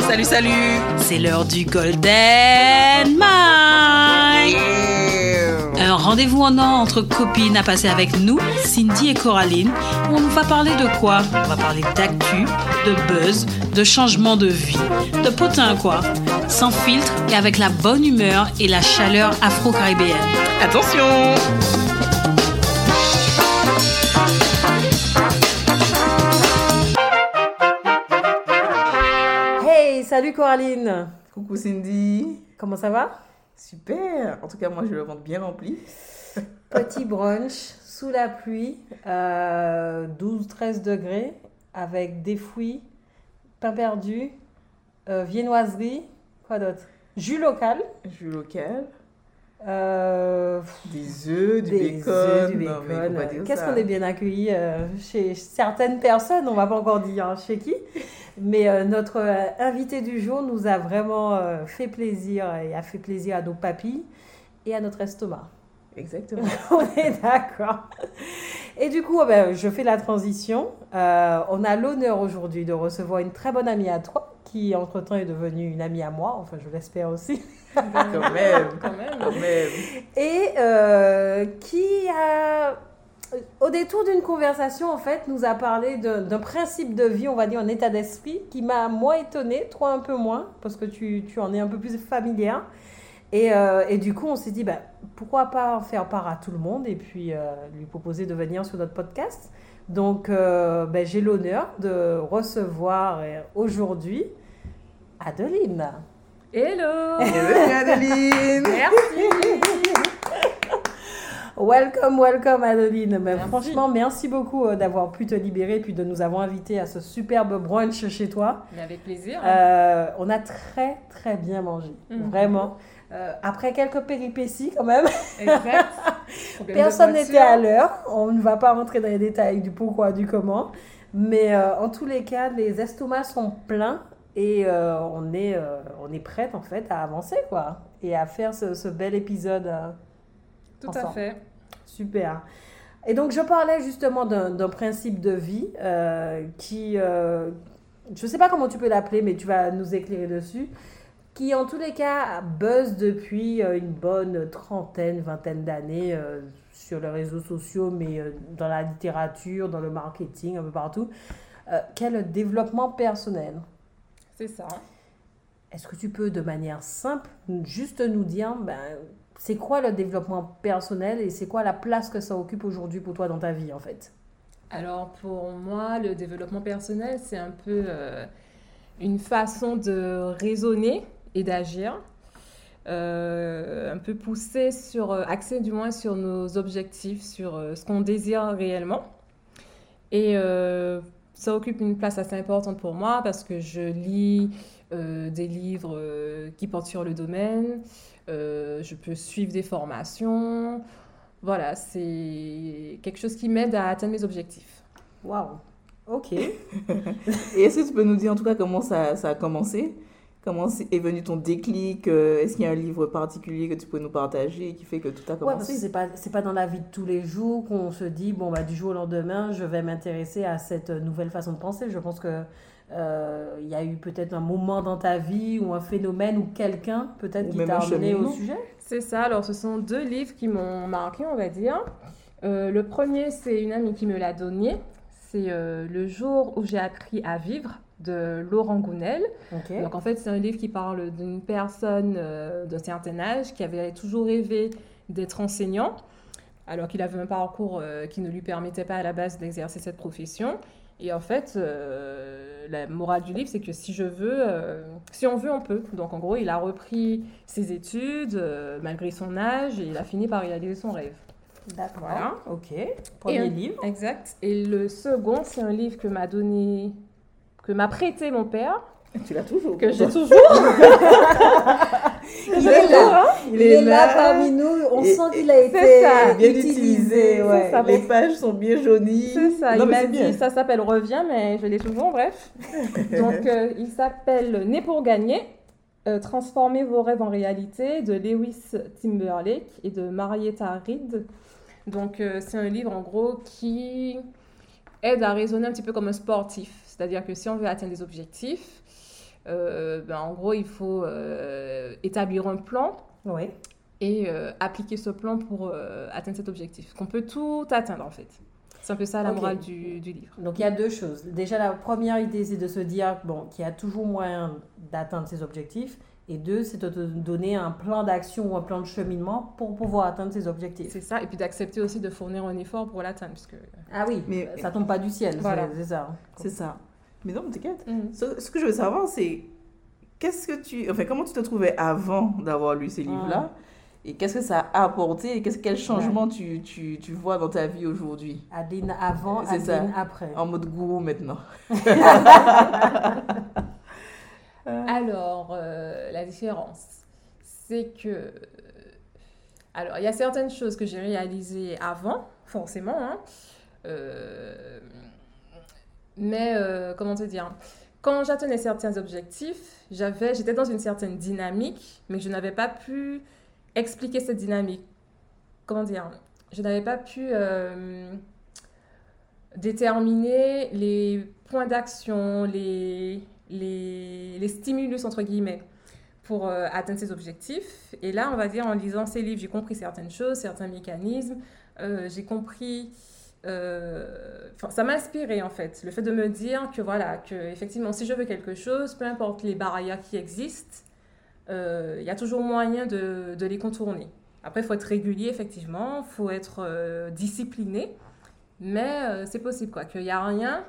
Salut, salut C'est l'heure du Golden Mike Un rendez-vous en or entre copines à passer avec nous, Cindy et Coraline, où on va parler de quoi? On va parler d'actu, de buzz, de changement de vie, de potin quoi. Sans filtre et avec la bonne humeur et la chaleur afro-caribéenne. Attention salut Coraline. Coucou Cindy. Comment ça va? Super. En tout cas, moi, je le ventre bien rempli. Petit brunch sous la pluie, euh, 12-13 degrés, avec des fruits, pain perdu, euh, viennoiserie, quoi d'autre? Jus local, Jus local, euh, des œufs, du des bacon. œufs, du bacon. dire Qu'est-ce qu'on est bien accueillis euh, chez certaines personnes, on va pas encore dire hein, chez qui, mais euh, notre euh, invité du jour nous a vraiment euh, fait plaisir et a fait plaisir à nos papilles et à notre estomac. Exactement. On est d'accord. Et du coup, eh ben, je fais la transition. Euh, on a l'honneur aujourd'hui de recevoir une très bonne amie à toi, qui entre-temps est devenue une amie à moi, enfin je l'espère aussi, Quand même. Quand même. Quand même. et euh, qui a, au détour d'une conversation, en fait, nous a parlé d'un principe de vie, on va dire, un état d'esprit, qui m'a moins étonnée, toi un peu moins, parce que tu, tu en es un peu plus familière. Et, euh, et du coup, on s'est dit, bah, pourquoi pas en faire part à tout le monde et puis euh, lui proposer de venir sur notre podcast. Donc, euh, ben, j'ai l'honneur de recevoir euh, aujourd'hui Adeline. Hello Bienvenue Adeline Merci Welcome, welcome Adeline. Merci. franchement, merci beaucoup euh, d'avoir pu te libérer puis de nous avoir invités à ce superbe brunch chez toi. Mais avec plaisir. Euh, on a très, très bien mangé. Mhm. Vraiment. Euh, après quelques péripéties quand même. Exact. Personne n'était à l'heure. On ne va pas rentrer dans les détails du pourquoi, du comment. Mais euh, en tous les cas, les estomacs sont pleins et euh, on est, euh, on est prête en fait à avancer quoi et à faire ce, ce bel épisode. euh, Tout ensemble. à fait. Super. Et donc, je parlais justement d'un principe de vie qui, je ne sais pas comment tu peux l'appeler, mais tu vas nous éclairer dessus, qui en tous les cas buzz depuis une bonne trentaine, vingtaine d'années sur les réseaux sociaux, mais dans la littérature, dans le marketing, un peu partout. Quel développement personnel C'est ça. est-ce que tu peux, de manière simple, juste nous dire, ben, c'est quoi le développement personnel et c'est quoi la place que ça occupe aujourd'hui pour toi dans ta vie, en fait? Alors pour moi, le développement personnel, c'est un peu euh, une façon de raisonner et d'agir. Euh, un peu poussé sur, euh, axé du moins sur nos objectifs, sur euh, ce qu'on désire réellement. Et ça occupe une place assez importante pour moi parce que je lis euh, des livres euh, qui portent sur le domaine, euh, je peux suivre des formations. Voilà, c'est quelque chose qui m'aide à atteindre mes objectifs. Waouh Ok. Et est-ce que tu peux nous dire en tout cas comment ça, ça a commencé? Comment c'est- est venu ton déclic euh, Est-ce qu'il y a un livre particulier que tu peux nous partager qui fait que tout a Ouais, parce que commencé c'est pas, c'est pas dans la vie de tous les jours qu'on se dit, bon, bah, du jour au lendemain, je vais m'intéresser à cette nouvelle façon de penser. Je pense que euh, il y a eu peut-être un moment dans ta vie ou un phénomène ou quelqu'un peut-être qui t'a amené au sujet? C'est ça, alors ce sont deux livres qui m'ont marqué, on va dire. Euh, le premier, c'est une amie qui me l'a donné. C'est euh, Le jour où j'ai appris à vivre de Laurent Gounel. Donc en fait, c'est un livre qui parle d'une personne euh, d'un certain âge qui avait toujours rêvé d'être enseignant, alors qu'il avait un parcours euh, qui ne lui permettait pas à la base d'exercer cette profession. Et en fait, euh, la morale du livre, c'est que si je veux, si on veut, on peut. Donc en gros, il a repris ses études malgré son âge et il a fini par réaliser son rêve. D'accord. Voilà. Ok. Premier Et- livre. Exact. Et le second, c'est un livre que m'a donné, que m'a prêté mon père, Tu l'as toujours que j'ai toujours. Il est là. Il, Il est là parmi nous. On Et- sent qu'il a été ça, bien utilisé. utilisé. ouais. ça. Les pages sont bien jaunies. C'est ça, Non, il m'a dit, ça s'appelle Reviens, mais je l'ai toujours, bref. Donc, euh, il s'appelle Né pour gagner, euh, Transformer vos rêves en réalité, de Lewis Timberlake et de Marietta Reed. Donc, euh, c'est un livre, en gros, qui aide à raisonner un petit peu comme un sportif. C'est-à-dire que si on veut atteindre des objectifs, euh, ben, en gros, il faut euh, établir un plan Oui. et euh, appliquer ce plan pour euh, atteindre cet objectif. Qu'on peut tout atteindre en fait. C'est un peu ça la Ok. morale du, du livre. Donc il y a deux choses. Déjà, la première idée, c'est de se dire bon, qu'il y a toujours moyen d'atteindre ses objectifs. Et deux, c'est de te donner un plan d'action ou un plan de cheminement pour pouvoir atteindre ses objectifs. C'est ça. Et puis d'accepter aussi de fournir un effort pour l'atteindre. Puisque... Ah oui, Mais- ça tombe pas du ciel, Voilà. c'est ça. C'est ça. Mais non, t'inquiète. Mhm. Ce, ce que je veux savoir, c'est qu'est-ce que tu, enfin, comment tu te trouvais avant d'avoir lu ces livres-là, et qu'est-ce que ça a apporté, et qu'est-ce quel changement tu, tu, tu vois dans ta vie aujourd'hui, Adeline avant, ça. Adeline après. en mode gourou maintenant. Alors, euh, la différence, c'est que. Alors, il y a certaines choses que j'ai réalisées avant, forcément. hein. Euh, mais, euh, comment te dire Quand j'atteignais certains objectifs, j'avais, j'étais dans une certaine dynamique, mais je n'avais pas pu expliquer cette dynamique. Comment dire Je n'avais pas pu euh, déterminer les points d'action, les, les, les stimulus, entre guillemets, pour euh, atteindre ces objectifs. Et là, on va dire, en lisant ces livres, j'ai compris certaines choses, certains mécanismes. J'ai compris... euh, ça m'a inspiré, en fait, le fait de me dire que, voilà, que effectivement, si je veux quelque chose, peu importe les barrières qui existent, euh, il y a toujours moyen de, les contourner. Après, il faut être régulier, effectivement, il faut être euh, discipliné, mais c'est possible, quoi, qu'il n'y a rien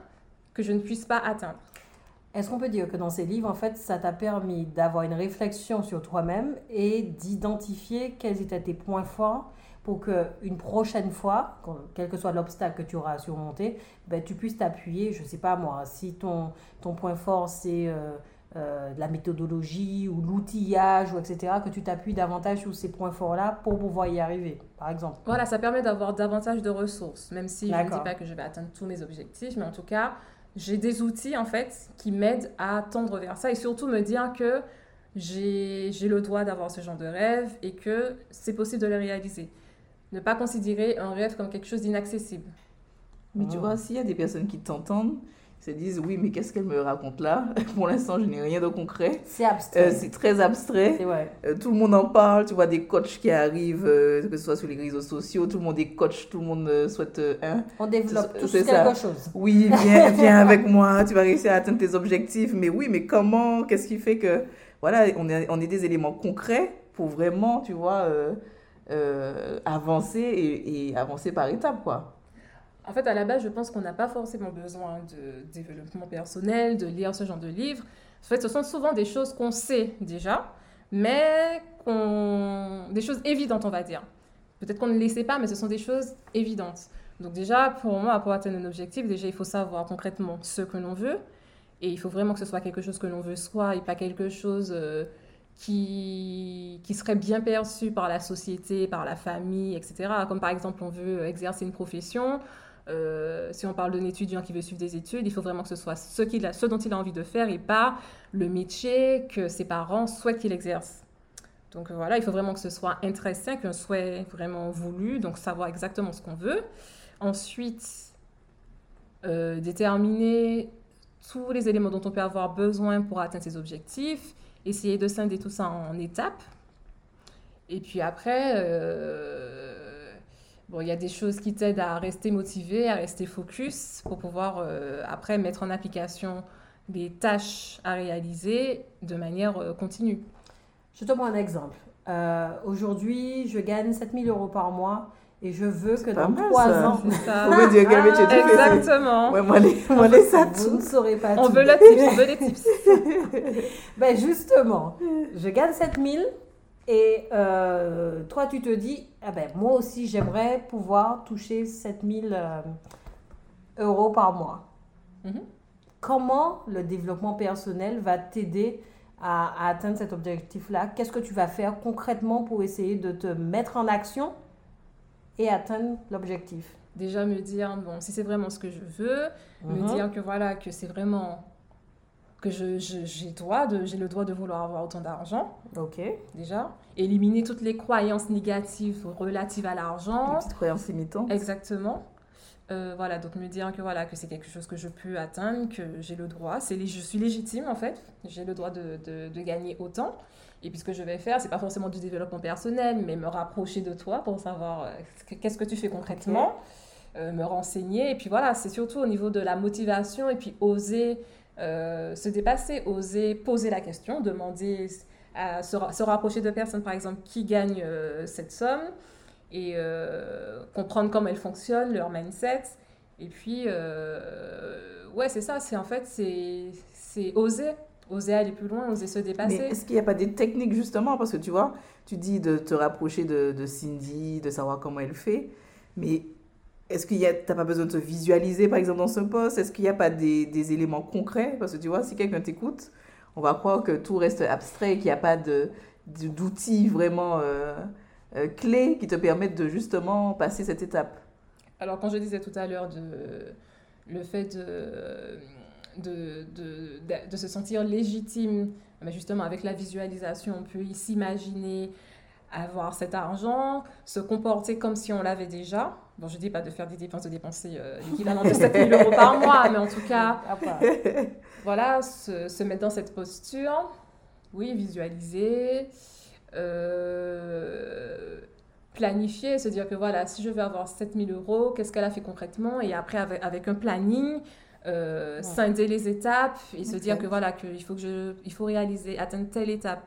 que je ne puisse pas atteindre. Est-ce qu'on peut dire que dans ces livres, en fait, ça t'a permis d'avoir une réflexion sur toi-même et d'identifier quels étaient tes points forts pour que une prochaine fois, quel que soit l'obstacle que tu auras à surmonter, ben, tu puisses t'appuyer, je sais pas moi, si ton, ton point fort c'est euh, euh, la méthodologie ou l'outillage ou etc., que tu t'appuies davantage sur ces points forts-là pour pouvoir y arriver, par exemple. Voilà, ça permet d'avoir davantage de ressources, même si je ne dis pas que je vais atteindre tous mes objectifs, mais en tout cas, j'ai des outils en fait qui m'aident à tendre vers ça et surtout me dire que j'ai le droit d'avoir ce genre de rêve et que c'est possible de le réaliser. Ne pas considérer un rêve comme quelque chose d'inaccessible. Mais tu Ah. vois, s'il y a des personnes qui t'entendent, se disent oui, mais qu'est-ce qu'elle me raconte là? Pour l'instant, je n'ai rien de concret. C'est abstrait. Euh, c'est très abstrait. c'est vrai. Euh, tout le monde en parle, tu vois des coachs qui arrivent, euh, que ce soit sur les réseaux sociaux, tout le monde est coach, tout le monde euh, souhaite euh, un. On développe tous quelque ça. chose. Oui, viens, viens avec moi, tu vas réussir à atteindre tes objectifs. Mais oui, mais comment? Qu'est-ce qui fait que voilà, on est, on est des éléments concrets pour vraiment, tu vois, euh, avancer et, et avancer par étapes, quoi. En fait, à la base, je pense qu'on n'a pas forcément besoin de développement personnel, de lire ce genre de livres. En fait, ce sont souvent des choses qu'on sait déjà, mais qu'on... des choses évidentes, on va dire. Peut-être qu'on ne les sait pas, mais ce sont des choses évidentes. Donc déjà, pour moi, pour atteindre un objectif, déjà, il faut savoir concrètement ce que l'on veut. Et il faut vraiment que ce soit quelque chose que l'on veut soi et pas quelque chose euh, qui, qui serait bien perçu par la société, par la famille, etc. Comme par exemple, on veut exercer une profession. Euh, si on parle d'un étudiant qui veut suivre des études, il faut vraiment que ce soit ce, qu'il a, ce dont il a envie de faire et pas le métier que ses parents souhaitent qu'il exerce. Donc voilà, il faut vraiment que ce soit intrinsèque, un souhait vraiment voulu, donc savoir exactement ce qu'on veut. Ensuite, euh, déterminer tous les éléments dont on peut avoir besoin pour atteindre ses objectifs, essayer de scinder tout ça en étapes. Et puis après, euh, bon, il y a des choses qui t'aident à rester motivé, à rester focus pour pouvoir euh, après mettre en application les tâches à réaliser de manière euh, continue. Je te prends un exemple. Aujourd'hui, je gagne 7000 euros par mois et je veux que dans mal, 3 ça. ans. Ça. Me dire quel métier tu fais. Exactement. Ouais, moi, les, moi, les ça Vous ne saurez pas On tout. veut le tips, on veut les tips. Ben justement, je gagne 7000 et euh, toi tu te dis, ah ben moi aussi j'aimerais pouvoir toucher 7000 euh, euros par mois. Mhm. Comment le développement personnel va t'aider à, à atteindre cet objectif-là? Qu'est-ce que tu vas faire concrètement pour essayer de te mettre en action et atteindre l'objectif Déjà me dire, bon, si c'est vraiment ce que je veux, me Mhm. dire que voilà, que c'est vraiment que je, je- j'ai le droit de vouloir avoir autant d'argent, Ok. déjà. Éliminer toutes les croyances négatives relatives à l'argent. petite croyance limitant. Exactement. Euh, voilà, donc me dire que voilà que c'est quelque chose que je peux atteindre, que j'ai le droit, c'est je suis légitime en fait, j'ai le droit de, de, de, gagner autant. Et puis ce que je vais faire, c'est pas forcément du développement personnel, mais me rapprocher de toi pour savoir euh, qu'est-ce que tu fais concrètement, euh, me renseigner. Et puis voilà, c'est surtout au niveau de la motivation et puis oser se dépasser, oser poser la question, demander à se, se, rapprocher de personnes par exemple qui gagnent cette somme et euh, comprendre comment elles fonctionnent, leur mindset. Et puis, euh, ouais, c'est ça, c'est en fait, c'est oser, oser aller plus loin, oser se dépasser. Mais est-ce qu'il n'y a pas des techniques justement? Parce que tu vois, tu dis de te rapprocher de, de Cindy, de savoir comment elle fait, mais est-ce que tu n'as pas besoin de te visualiser par exemple dans ce poste? Est-ce qu'il n'y a pas des, des, éléments concrets? Parce que tu vois, si quelqu'un t'écoute, on va croire que tout reste abstrait, qu'il n'y a pas d'outils vraiment... Euh, euh, clés qui te permettent de justement passer cette étape. Alors, quand je disais tout à l'heure de le fait de, de, de, de, se sentir légitime, mais justement avec la visualisation, on peut s'imaginer avoir cet argent, se comporter comme si on l'avait déjà. Bon, je ne dis pas de faire des dépenses, de dépenser euh, l'équivalent de 7 000 euros par mois, mais en tout cas, voilà, se, se, mettre dans cette posture, oui, visualiser, euh, planifier, se dire que voilà, si je veux avoir 7000 euros, qu'est-ce qu'elle a fait concrètement? Et après, avec, avec un planning, euh, scinder les étapes et se dire que voilà, qu'il faut, que je, il faut réaliser, atteindre telle étape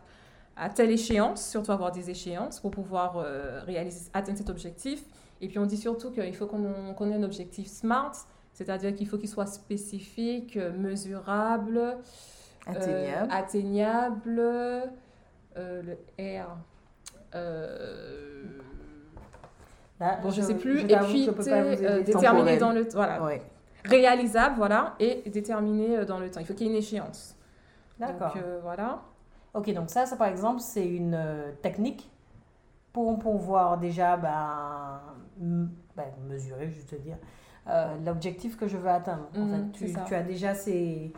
à telle échéance, surtout avoir des échéances pour pouvoir euh, réaliser, atteindre cet objectif. Et puis on dit surtout qu'il faut qu'on ait un objectif SMART, c'est-à-dire qu'il faut qu'il soit spécifique, mesurable, atteignable, atteignable euh, le R. Euh, bon, je, ne sais plus. et puis, euh, déterminé dans le temps. Voilà. Réalisable, voilà, et déterminé dans le temps. Il faut qu'il y ait une échéance. D'accord. Donc, voilà. Ok, donc ça, ça par exemple, c'est une technique pour pouvoir déjà ben, ben, mesurer, je veux dire, l'objectif que je veux atteindre. en mhm, fait, tu, tu, as déjà ces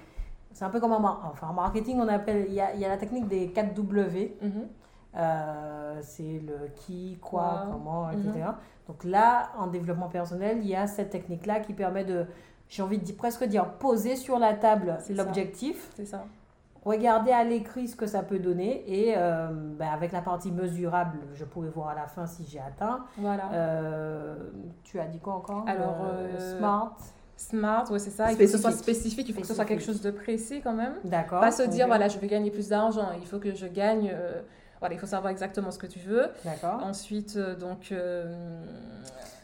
c'est un peu comme en, enfin, marketing, on appelle, il y a, y a, la technique des 4 W. Mhm. Euh, c'est le qui, quoi, comment, etc. Mhm. Donc là, en développement personnel, il y a cette technique-là qui permet de, j'ai envie de presque dire, poser sur la table l'objectif. C'est ça. Regarder à l'écrit ce que ça peut donner et euh, ben, avec la partie mesurable, je pourrais voir à la fin si j'ai atteint. Voilà. Euh, tu as dit quoi encore? Alors, smart. Smart, oui, c'est ça. Il faut que ce soit spécifique, il faut que ce soit quelque chose de précis quand même. D'accord. Pas se dire, voilà, je vais gagner plus d'argent, il faut que je gagne. Euh, voilà, il faut savoir exactement ce que tu veux. D'accord. Ensuite, euh, donc.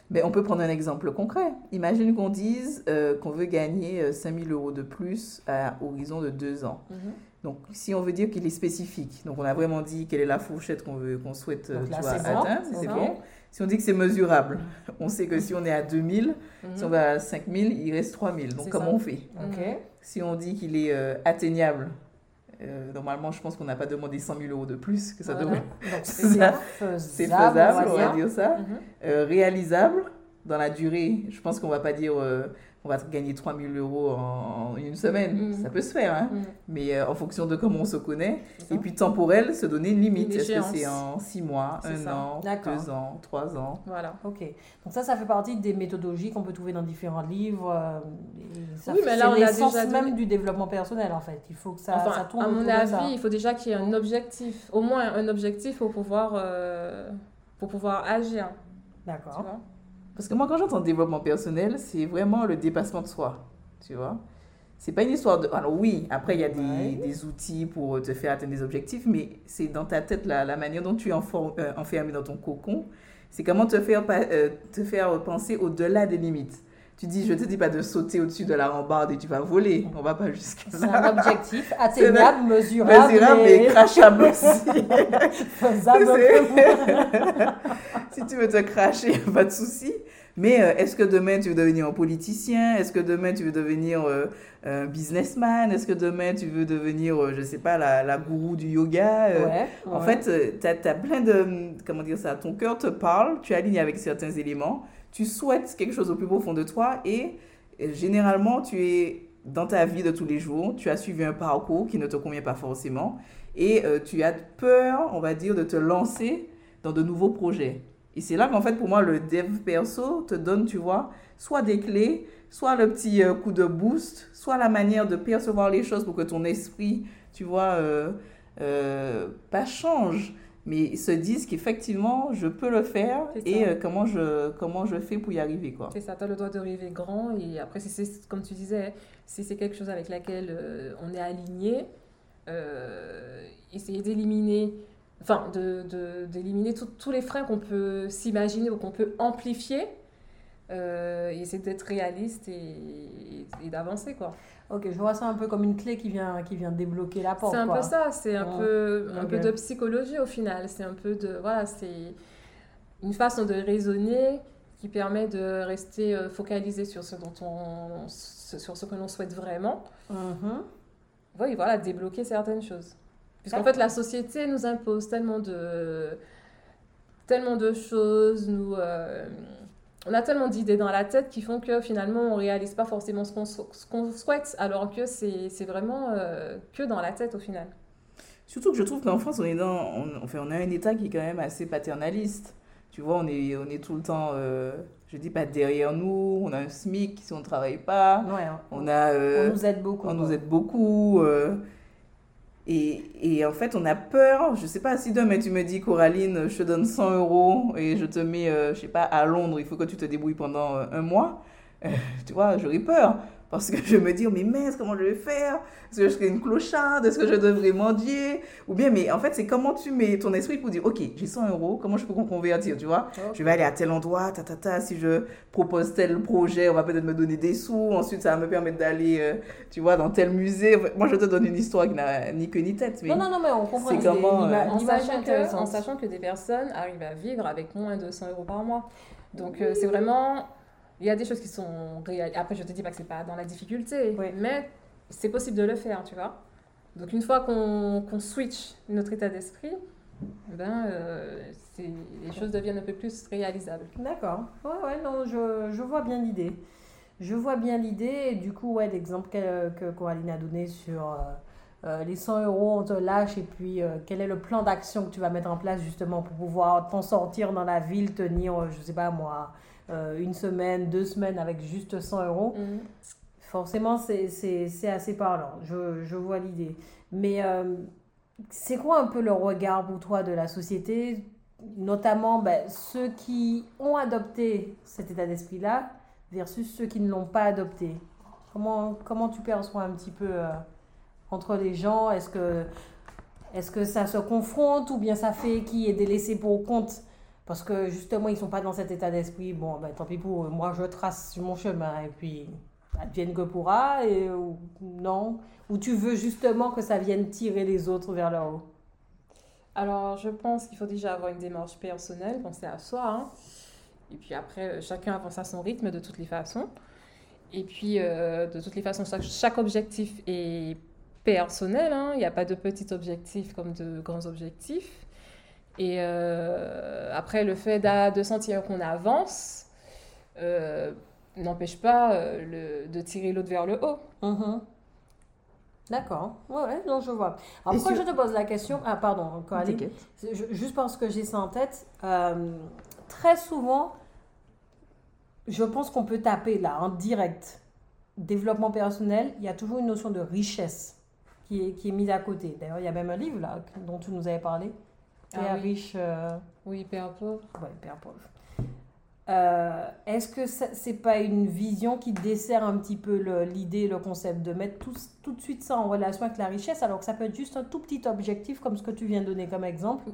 Euh, Mais on peut prendre un exemple concret. Imagine qu'on dise qu'on veut gagner 5000 euros de plus à horizon de deux ans. Mhm. Donc, si on veut dire qu'il est spécifique, donc on a vraiment dit quelle est la fourchette qu'on veut, qu'on souhaite tu vois, atteindre, c'est bon. Si on dit que c'est mesurable, on sait que si on est à 2000, mm si on va à 5000, il reste 3000. Donc, comment on fait? Si on dit qu'il est euh, atteignable, euh, normalement, je pense qu'on n'a pas demandé 100 000 euros de plus que ça devrait. C'est faisable, on va dire ça. Mhm. Euh, réalisable dans la durée, je pense qu'on ne va pas dire on va gagner 3000 euros en, une semaine. Mm. Ça peut se faire, hein. Mm. mais euh, en fonction de comment on se connaît. Et puis temporel, se donner une limite. Est-ce que c'est en 6 mois, 1 an, 2 ans, 3 ans? Voilà. Ok. Donc ça, ça fait partie des méthodologies qu'on peut trouver dans différents livres. Euh, ça oui, mais là, on a déjà même du développement personnel, en fait. Il faut que ça, ça tourne À mon avis, il faut déjà qu'il y ait un objectif, au moins un objectif pour pouvoir, euh, pour pouvoir agir. D'accord. Parce que moi, quand j'entends développement personnel, c'est vraiment le dépassement de soi, tu vois. C'est pas une histoire de... Alors oui, après, il y a des, des, outils pour te faire atteindre des objectifs, mais c'est dans ta tête, la, la manière dont tu es euh, enfermé dans ton cocon. C'est comment te faire, euh, te faire penser au-delà des limites. Tu dis, je te dis pas de sauter au-dessus de la rambarde et tu vas voler. On va pas jusqu'à là. C'est un objectif atteignable, mesurable. Mesurable et, crachable aussi. Faisable. si tu veux te cracher, pas de souci. Mais euh, est-ce que demain tu veux devenir un politicien? Est-ce que demain tu veux devenir euh, un businessman? Est-ce que demain tu veux devenir, euh, je sais pas, la, la gourou du yoga? Ouais, En fait, tu as, as, plein de... Comment dire ça Ton cœur te parle, tu alignes avec certains éléments tu souhaites quelque chose au plus profond de toi et, généralement, tu es dans ta vie de tous les jours, tu as suivi un parcours qui ne te convient pas forcément et euh, tu as peur, on va dire, de te lancer dans de nouveaux projets. Et c'est là qu'en fait, pour moi, le dev perso te donne, tu vois, soit des clés, soit le petit euh, coup de boost, soit la manière de percevoir les choses pour que ton esprit, tu vois, euh, euh, pas change, mais se dise qu'effectivement, je peux le faire et euh, comment, je, comment je fais pour y arriver, quoi. C'est ça, tu as le droit de rêver grand et après, si c'est comme tu disais, si c'est quelque chose avec laquelle on est aligné, essayer d'éliminer, enfin, de, de- d'éliminer tout- tous les freins qu'on peut s'imaginer ou qu'on peut amplifier euh, et essayer d'être réaliste et, et d'avancer, quoi. Ok, je vois ça un peu comme une clé qui vient, qui vient débloquer la porte. C'est un quoi. peu ça, c'est un, Ouais. peu, un peu de psychologie au final. C'est un peu de. Voilà, c'est une façon de raisonner qui permet de rester euh, focalisé sur ce, dont on, sur ce que l'on souhaite vraiment. Mhm. Oui, voilà, débloquer certaines choses. Puisqu'en fait, la société nous impose tellement de, tellement de choses, nous, euh, on a tellement d'idées dans la tête qui font que finalement, on réalise pas forcément ce qu'on sou- ce qu'on souhaite, alors que c'est c'est vraiment euh, que dans la tête au final. Surtout que je trouve qu'en France, on est dans, on, enfin, on a un État qui est quand même assez paternaliste. Tu vois, on est, on est tout le temps, euh, je dis pas derrière nous, on a un SMIC si on ne travaille pas, Ouais, on a, euh, on nous aide beaucoup. on quoi. nous aide beaucoup. euh, et, et en fait, on a peur. Je sais pas si demain tu me dis, Coraline, je te donne 100 euros et je te mets, euh, je sais pas, à Londres, il faut que tu te débrouilles pendant euh, un mois. Euh, tu vois, j'aurais peur. Parce que je me dis, oh, mais mince, comment je vais faire? Est-ce que je serai une clocharde? Est-ce que je devrais mendier? Ou bien, mais en fait, c'est comment tu mets ton esprit pour dire, ok, j'ai 100 euros, comment je peux convertir, tu vois? Je vais aller à tel endroit, ta, ta, ta, si je propose tel projet, on va peut-être me donner des sous, ensuite ça va me permettre d'aller, euh, tu vois, dans tel musée. Moi, je te donne une histoire qui n'a ni queue ni tête, mais Non, non, non, mais on comprend C'est comment, euh, En que, sachant que des personnes arrivent à vivre avec moins de 100 euros par mois. Donc euh, c'est vraiment... Il y a des choses qui sont réelles. Après, je te dis pas que c'est pas dans la difficulté, mais c'est possible de le faire, tu vois. Donc une fois qu'on qu'on switch notre état d'esprit, ben, euh, les choses deviennent un peu plus réalisables. D'accord. Ouais, ouais, non, je, je vois bien l'idée. Je vois bien l'idée. Du coup, ouais, l'exemple que, que Coraline a donné sur euh, euh, les 100 euros, on te lâche. Et puis, euh, quel est le plan d'action que tu vas mettre en place justement pour pouvoir t'en sortir dans la ville, tenir, je sais pas moi, euh, une semaine, deux semaines avec juste 100 euros Forcément, c'est- c'est c'est assez parlant. Je, je vois l'idée. Mais euh, c'est quoi un peu le regard pour toi de la société, notamment ben, ceux qui ont adopté cet état d'esprit-là versus ceux qui ne l'ont pas adopté. Comment, comment tu perçois un petit peu euh, entre les gens? Est-ce que, est que ça se confronte ou bien ça fait qui est délaissé pour compte? Parce que justement, ils sont pas dans cet état d'esprit. Bon, ben, tant pis pour. Moi, je trace mon chemin et puis advienne que pourra. Et, ou, non. Ou tu veux justement que ça vienne tirer les autres vers le haut? Alors, je pense qu'il faut déjà avoir une démarche personnelle, penser à soi. hein. Et puis après, euh, chacun avance à son rythme de toutes les façons. Et puis, euh, de toutes les façons, chaque, objectif est personnel. hein. Il n'y a pas de petits objectifs comme de grands objectifs. Et euh, après, le fait de sentir qu'on avance euh, n'empêche pas euh, le- de tirer l'autre vers le haut. Mhm. D'accord. Ouais, ouais, non, je vois. Alors, pourquoi sur- je te pose la question Ah, pardon. C'est ju- Juste parce que j'ai ça en tête, euh, très souvent, je pense qu'on peut taper là, en direct, développement personnel, il y a toujours une notion de richesse qui est, qui est mise à côté. D'ailleurs, il y a même un livre là dont tu nous avais parlé. Ah Père oui. riche, euh, Oui, père pauvre. ouais, père pauvre. Euh, Est-ce que c'est pas une vision qui dessert un petit peu le- l'idée, le concept de mettre tout, tout de suite ça en relation avec la richesse, alors que ça peut être juste un tout petit objectif comme ce que tu viens de donner comme exemple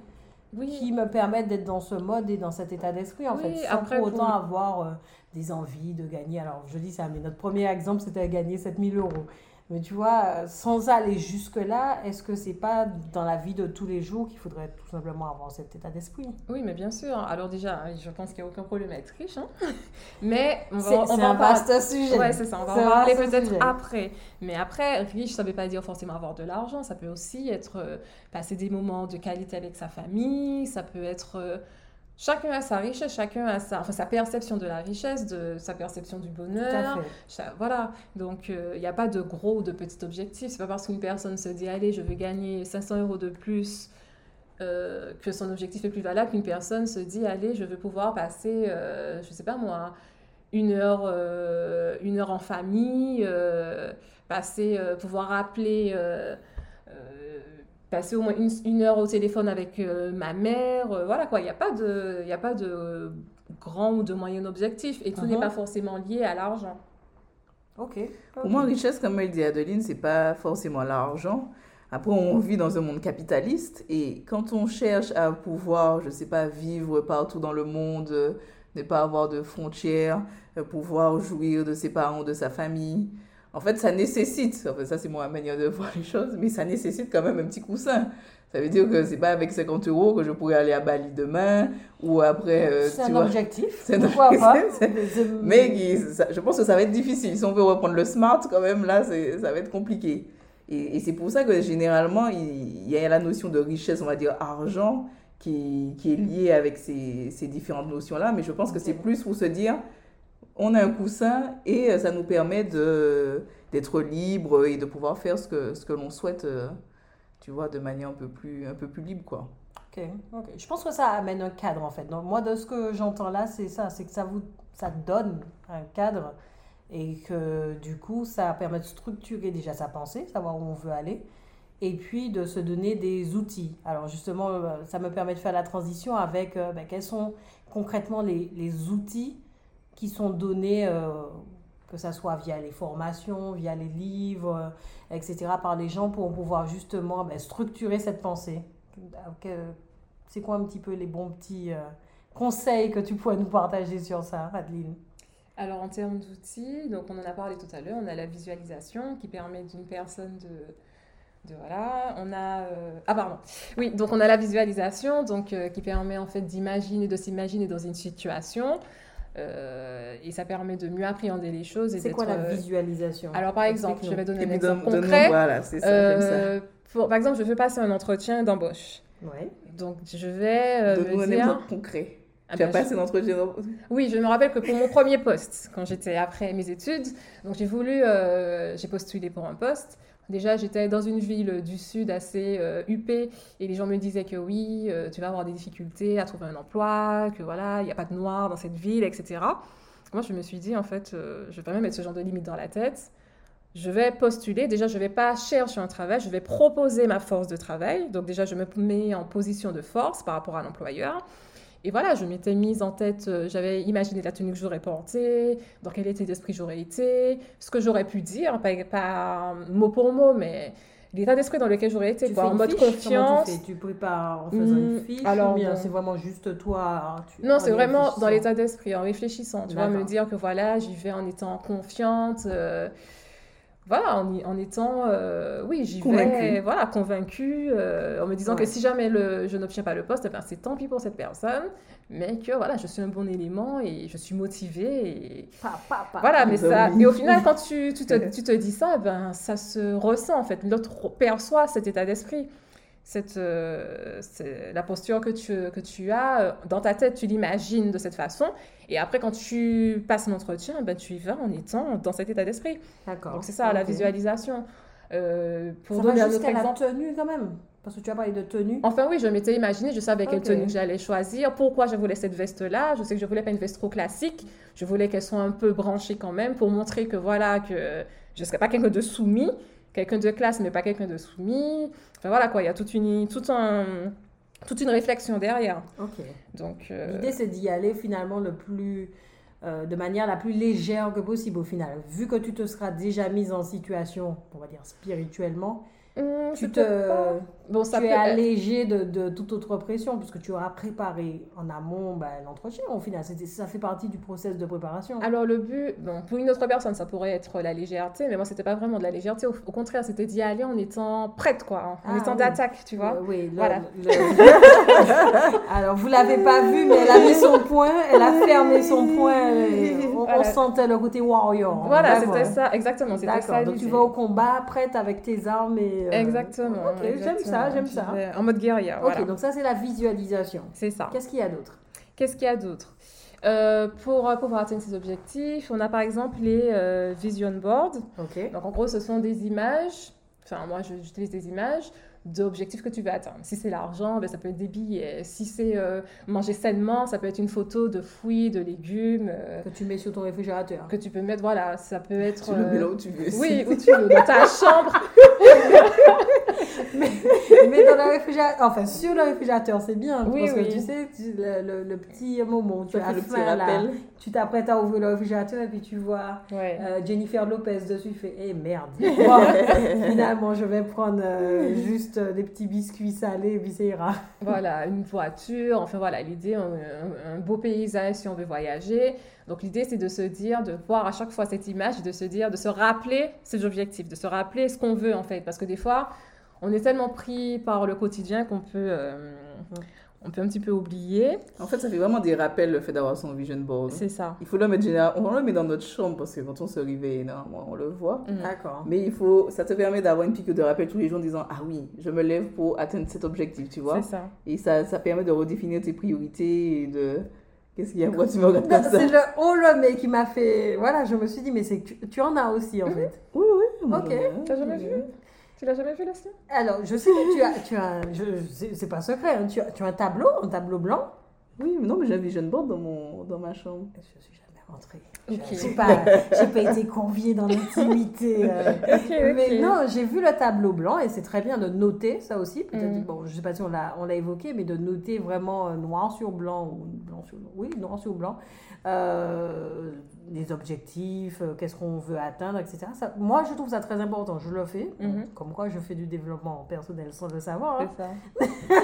Oui, qui me permettent d'être dans ce mode et dans cet état d'esprit en Oui, fait, sans après, pour autant le- avoir euh, des envies de gagner. Alors je dis ça, mais notre premier exemple c'était gagner 7000 euros. Mais tu vois, euh, sans aller jusque-là, est-ce que c'est pas dans la vie de tous les jours qu'il faudrait tout simplement avoir cet état d'esprit? Oui, mais bien sûr. Alors déjà, je pense qu'il n'y a aucun problème à être riche. hein. Mais on va, on va un sujet. Ouais, c'est ça. On va en parler peut-être après. Mais après, riche, ça ne veut pas dire forcément avoir de l'argent. Ça peut aussi être euh, passer des moments de qualité avec sa famille. Ça peut être... chacun a sa richesse, chacun a sa, enfin, sa perception de la richesse, de sa perception du bonheur. Voilà, donc euh, il n'y a pas de gros ou de petits objectifs. C'est pas parce qu'une personne se dit allez, je veux gagner 500 euros de plus euh, que son objectif est plus valable qu'une personne se dit allez, je veux pouvoir passer, euh, je sais pas moi, une heure, euh, une heure en famille, passer, pouvoir appeler, passer au moins une, une heure au téléphone avec euh, ma mère. euh, voilà quoi, il n'y a pas de, il y a pas de grand ou de moyen objectif et tout n'est pas forcément lié à l'argent. Ok. Pour moi, richesse, comme elle dit Adeline, c'est pas forcément l'argent. Après, on vit dans un monde capitaliste et quand on cherche à pouvoir, je sais pas, vivre partout dans le monde, euh, ne pas avoir de frontières, pouvoir jouir de ses parents, de sa famille, en fait, ça nécessite, enfin, ça c'est ma manière de voir les choses, mais ça nécessite quand même un petit coussin. Ça veut dire que c'est pas avec 50 euros que je pourrais aller à Bali demain ou après, euh, c'est un vois. objectif. C'est un Pourquoi pas Mais qui- ça- je pense que ça va être difficile. Si on veut reprendre le smart, quand même, là, ça va être compliqué. Et, et c'est pour ça que généralement, il, il y a la notion de richesse, on va dire argent, qui, qui est liée avec ces, ces différentes notions-là. Mais je pense que c'est plus pour se dire, on a un coussin et euh, ça nous permet de, d'être libre et de pouvoir faire ce que, ce que l'on souhaite, euh, tu vois, de manière un peu plus, un peu plus libre, quoi. Ok. Je pense que ça amène un cadre en fait. Donc, moi, de ce que j'entends là, c'est ça, c'est que ça vous, ça donne un cadre et que du coup, ça permet de structurer déjà sa pensée, savoir où on veut aller, et puis de se donner des outils. Alors justement, euh, ça me permet de faire la transition avec ben, quels sont concrètement les, les outils qui sont donnés, euh, que ça soit via les formations, via les livres, euh, etc., par les gens pour pouvoir justement ben, structurer cette pensée. C'est quoi un petit peu les bons petits euh, conseils que tu pourrais nous partager sur ça, Adeline? Alors en termes d'outils, donc on en a parlé tout à l'heure, on a la visualisation qui permet d'une personne de, de voilà, on a ah pardon, oui donc on a la visualisation donc qui permet en fait d'imaginer, de s'imaginer dans une situation euh, et ça permet de mieux appréhender les choses C'est quoi la d'être, euh, visualisation Alors par exemple, je vais donner un exemple concret. Voilà, c'est ça, j'aime ça. Euh, pour- par exemple, je veux passer un entretien d'embauche. Ouais. Donc je vais euh, Donne-nous me un dire. exemple concret. Ah tu as ben, je- passé l'entretien. Oui, je me rappelle que pour mon premier poste, quand j'étais après mes études, donc j'ai voulu, euh, j'ai postulé pour un poste. Déjà, j'étais dans une ville du sud assez euh, huppée et les gens me disaient que oui, euh, tu vas avoir des difficultés à trouver un emploi, que voilà, il n'y a pas de noirs dans cette ville, etc. Moi, je me suis dit, en fait, euh, je vais pas même mettre ce genre de limite dans la tête. Je vais postuler. Déjà, je ne vais pas chercher un travail, je vais proposer ma force de travail. Donc déjà, je me mets en position de force par rapport à l'employeur. Et voilà, je m'étais mise en tête, euh, j'avais imaginé la tenue que j'aurais portée, dans quel état d'esprit j'aurais été, ce que j'aurais pu dire, pas, pas mot pour mot, mais l'état d'esprit dans lequel j'aurais été, Tu quoi, fais en mode fiche? Confiance. tu fais? Tu prépares en faisant une Hmm, fiche alors, ou bien bon. c'est vraiment juste toi tu- Non, c'est vraiment dans l'état d'esprit, en réfléchissant. Tu vois, me dire que voilà, j'y vais en étant confiante. euh, voilà, en, y- en étant, euh, oui, j'y vais, voilà, convaincue, euh, en me disant Ouais. que si jamais le, je n'obtiens pas le poste, eh ben, c'est tant pis pour cette personne, mais que voilà, je suis un bon élément et je suis motivée. Et... Pa, pa, pa. Voilà, mais bah ça. Et au final, quand tu, tu, te, tu te dis ça, eh ben, ça se ressent en fait. L'autre perçoit cet état d'esprit. Cette, euh, la posture que tu, que tu as euh, dans ta tête, tu l'imagines de cette façon. Et après, quand tu passes l'entretien, ben, tu y vas en étant dans cet état d'esprit. D'accord. Donc, c'est ça, la visualisation. Euh, pour Ça donner va un autre jusqu'à la exemple. tenue quand même Parce que tu as parlé de tenue. Enfin oui, je m'étais imaginé, je savais quelle tenue j'allais choisir, pourquoi je voulais cette veste-là. Je sais que je voulais pas une veste trop classique, je voulais qu'elle soit un peu branchée quand même pour montrer que voilà, que je ne serais pas quelqu'un de soumis, quelqu'un de classe mais pas quelqu'un de soumis. Enfin voilà quoi, il y a toute une, tout un, toute une réflexion derrière. Ok. Donc euh, L'idée, c'est d'y aller finalement le plus, euh, de manière la plus légère que possible au final. Vu que tu te seras déjà mise en situation, on va dire spirituellement, hum, tu te, peut-être pas- bon, ça tu es allégé de, de toute autre pression puisque tu auras préparé en amont ben, l'entretien au final. Ça fait partie du process de préparation. Alors le but, bon, pour une autre personne, ça pourrait être la légèreté, mais moi, c'était pas vraiment de la légèreté. Au, au contraire, c'était d'y aller en étant prête, quoi, en Ah, étant oui. d'attaque, tu vois. Euh, oui, le- Voilà. le- Alors, vous l'avez pas vu, mais elle a mis son point, elle a fermé son point. on, on Voilà. sentait le côté warrior. Voilà, Vraiment. c'était ça, exactement, c'était ça. D'accord, donc tu vas au combat prête avec tes armes et... euh, Exactement. Ok, j'aime ça, j'aime ça. En mode guérilla, Ok, voilà. donc ça c'est la visualisation. C'est ça. Qu'est-ce qu'il y a d'autre? Qu'est-ce qu'il y a d'autre? Euh, Pour euh, pouvoir atteindre ces objectifs, on a par exemple les euh, vision boards. Ok. Donc en gros, ce sont des images. Enfin, moi, j'utilise des images d'objectifs que tu veux atteindre. Si c'est l'argent, ben, ça peut être des billets. Si c'est euh, manger sainement, ça peut être une photo de fruits, de légumes. euh, Que tu mets sur ton réfrigérateur. que tu peux mettre, voilà, ça peut être... Tu le mets là où tu veux. oui, où tu veux, dans ta chambre. Mais dans le réfrigérateur, enfin sur le réfrigérateur, c'est bien. Oui, parce que oui. tu sais, tu- le, le- le petit moment tu as le petit là, rappel. tu t'apprêtes à ouvrir le réfrigérateur et puis tu vois Ouais. euh, Jennifer Lopez dessus, tu fais, eh merde. Finalement, je vais prendre euh, juste euh, des petits biscuits salés et puis ça ira. Voilà, une voiture, enfin voilà, l'idée, un, un- un beau paysage si on veut voyager. Donc l'idée, c'est de se dire, de voir à chaque fois cette image, de se dire, de se rappeler ses objectifs, de se rappeler ce qu'on veut en fait. Parce que des fois, on est tellement pris par le quotidien qu'on peut, euh, on peut un petit peu oublier. En fait, ça fait vraiment des rappels le fait d'avoir son vision board. C'est ça. Il faut le mettre général... on le met dans notre chambre parce que quand on se réveille, normalement, on le voit. Mm. D'accord. Mais il faut, ça te permet d'avoir une pique de rappel tous les jours en disant Ah oui, je me lève pour atteindre cet objectif, tu vois. C'est ça. Et ça, ça permet de redéfinir tes priorités et de. Qu'est-ce qu'il y a Pourquoi tu me regardes comme ça? C'est le oh le mais qui m'a fait. Voilà, je me suis dit, mais c'est que tu, tu en as aussi en fait. Oui, oui. Ok. T'as jamais vu? Tu l'as jamais vu, Leslie Alors, je sais que tu as. Tu as je, c'est c'est pas secret, hein, tu, as, tu as un tableau, un tableau blanc. Oui, mais non, mais j'ai un vision board dans, mon, dans ma chambre. Je suis jamais rentrée. Ok. Je sais pas, j'ai pas été conviée dans l'intimité. euh. Mais non, j'ai vu le tableau blanc et c'est très bien de noter ça aussi. Peut-être, Mm. bon, je sais pas si on l'a, on l'a évoqué, mais de noter vraiment euh, noir sur blanc ou blanc sur oui, noir sur blanc, euh, les objectifs, euh, qu'est-ce qu'on veut atteindre, etc. Ça, moi, je trouve ça très important. Je le fais. Mhm. Comme quoi, je fais du développement personnel sans le savoir. hein. C'est ça.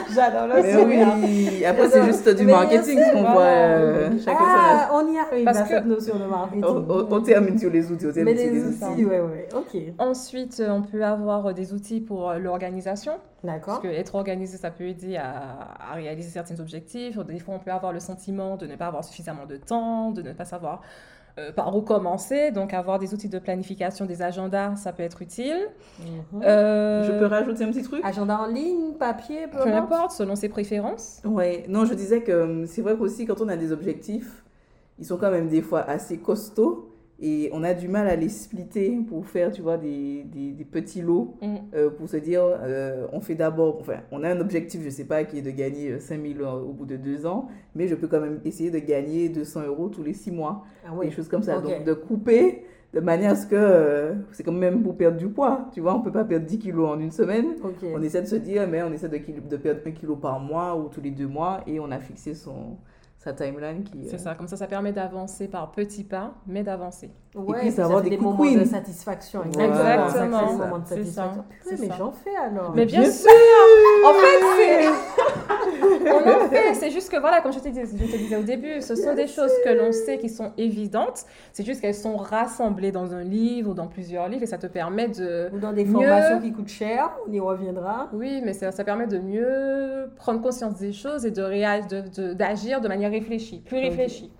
J'adore le Mais oui, après, c'est juste du Mais marketing qu'on voit. euh, chacun Ah, on y arrive Parce à que- cette notion de marketing. on, on- on termine sur les outils. On Mais termine sur les les outils, outils. ouais, ouais, ok. Ensuite, euh, on peut avoir des outils pour l'organisation. Parce D'accord. que être organisé, ça peut aider à, à réaliser certains objectifs. Des fois, on peut avoir le sentiment de ne pas avoir suffisamment de temps, de ne pas savoir euh, par où commencer. Donc, avoir des outils de planification, des agendas, ça peut être utile. Mhm. Euh, Je peux rajouter un petit truc? Agenda en ligne, papier, peu Peu importe. importe, selon ses préférences. Ouais, non, je disais que hum, c'est vrai qu'aussi quand on a des objectifs, ils sont quand même des fois assez costauds et on a du mal à les splitter pour faire, tu vois, des, des, des petits lots Mm. euh, pour se dire, euh, on fait d'abord, enfin, on a un objectif, je sais pas, qui est de gagner 5000 au bout de deux ans, mais je peux quand même essayer de gagner 200 euros tous les six mois, Ah des choses comme ça. Donc, de couper de manière à ce que euh, c'est quand même pour perdre du poids, tu vois, on peut pas perdre 10 kilos en une semaine. On essaie de se dire, mais on essaie de, de perdre un kilo par mois ou tous les deux mois et on a fixé son, sa timeline qui. C'est euh, ça, comme ça, ça permet d'avancer par petits pas, mais d'avancer. Ouais, puis, puis ça avoir des des moments queen. de satisfaction. Voilà. Exactement. Exactement. Moments de C'est ça. satisfaction. Mais j'en fais alors. Mais bien bien sûr En fait, c'est... on en fait, c'est juste que, voilà, comme je te, dis- je te disais au début, ce sont des choses que l'on sait qui sont évidentes, c'est juste qu'elles sont rassemblées dans un livre ou dans plusieurs livres et ça te permet de... Ou dans des Mieux. formations qui coûtent cher, on y reviendra. Oui, mais ça, ça permet de mieux prendre conscience des choses et de réa- de- de- d'agir de, manière réfléchie, plus réfléchie.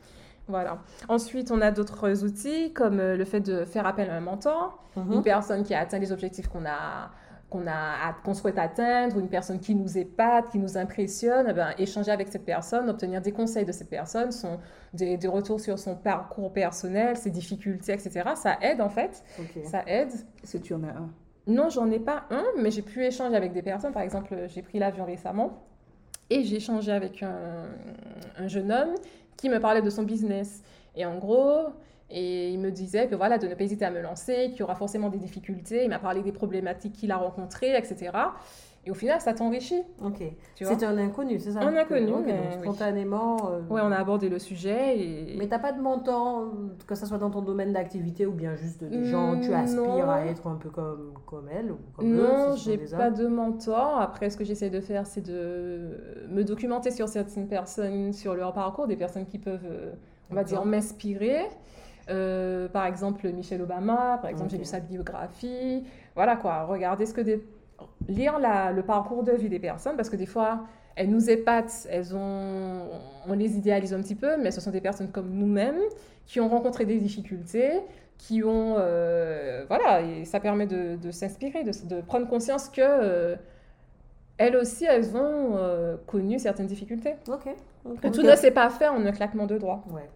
Voilà. Ensuite, on a d'autres outils comme euh, le fait de faire appel à un mentor. Mhm. une personne qui a atteint les objectifs qu'on a qu'on a qu'on souhaite atteindre, ou une personne qui nous épate, qui nous impressionne, eh ben, échanger avec cette personne, obtenir des conseils de cette personne, son, des, des retours sur son parcours personnel, ses difficultés, etc. Ça aide en fait, ça aide. Est-ce que tu en as un? Non, j'en ai pas un, mais j'ai pu échanger avec des personnes. Par exemple, j'ai pris l'avion récemment et j'ai échangé avec un, un jeune homme qui me parlait de son business. Et en gros, et il me disait que voilà, de ne pas hésiter à me lancer, qu'il y aura forcément des difficultés. Il m'a parlé des problématiques qu'il a rencontrées, etc. Et au final, ça t'enrichit. Ok. C'est un inconnu, c'est ça Un inconnu, Ok, mais donc oui. spontanément. euh, Ouais, on a abordé le sujet et. Mais t'as pas de mentor, que ce soit dans ton domaine d'activité ou bien juste des gens, tu Mm, aspires non. à être un peu comme, comme elle ou comme Non, si j'ai pas hommes. de mentor. Après, ce que j'essaie de faire, c'est de me documenter sur certaines personnes, sur leur parcours, des personnes qui peuvent, euh, on va dire, m'inspirer. Euh, par exemple, Michelle Obama, par exemple, j'ai lu sa biographie. Voilà quoi, regarder ce que des... Lire la- le parcours de vie des personnes, parce que des fois, elles nous épatent, elles ont... on les idéalise un petit peu, mais ce sont des personnes comme nous-mêmes qui ont rencontré des difficultés, qui ont... euh, voilà, et ça permet de, de s'inspirer, de, de prendre conscience que... euh, elles aussi, elles ont euh, connu certaines difficultés. Ok. ok. Que tout Ok. ne s'est pas fait en un claquement de doigts. Ouais.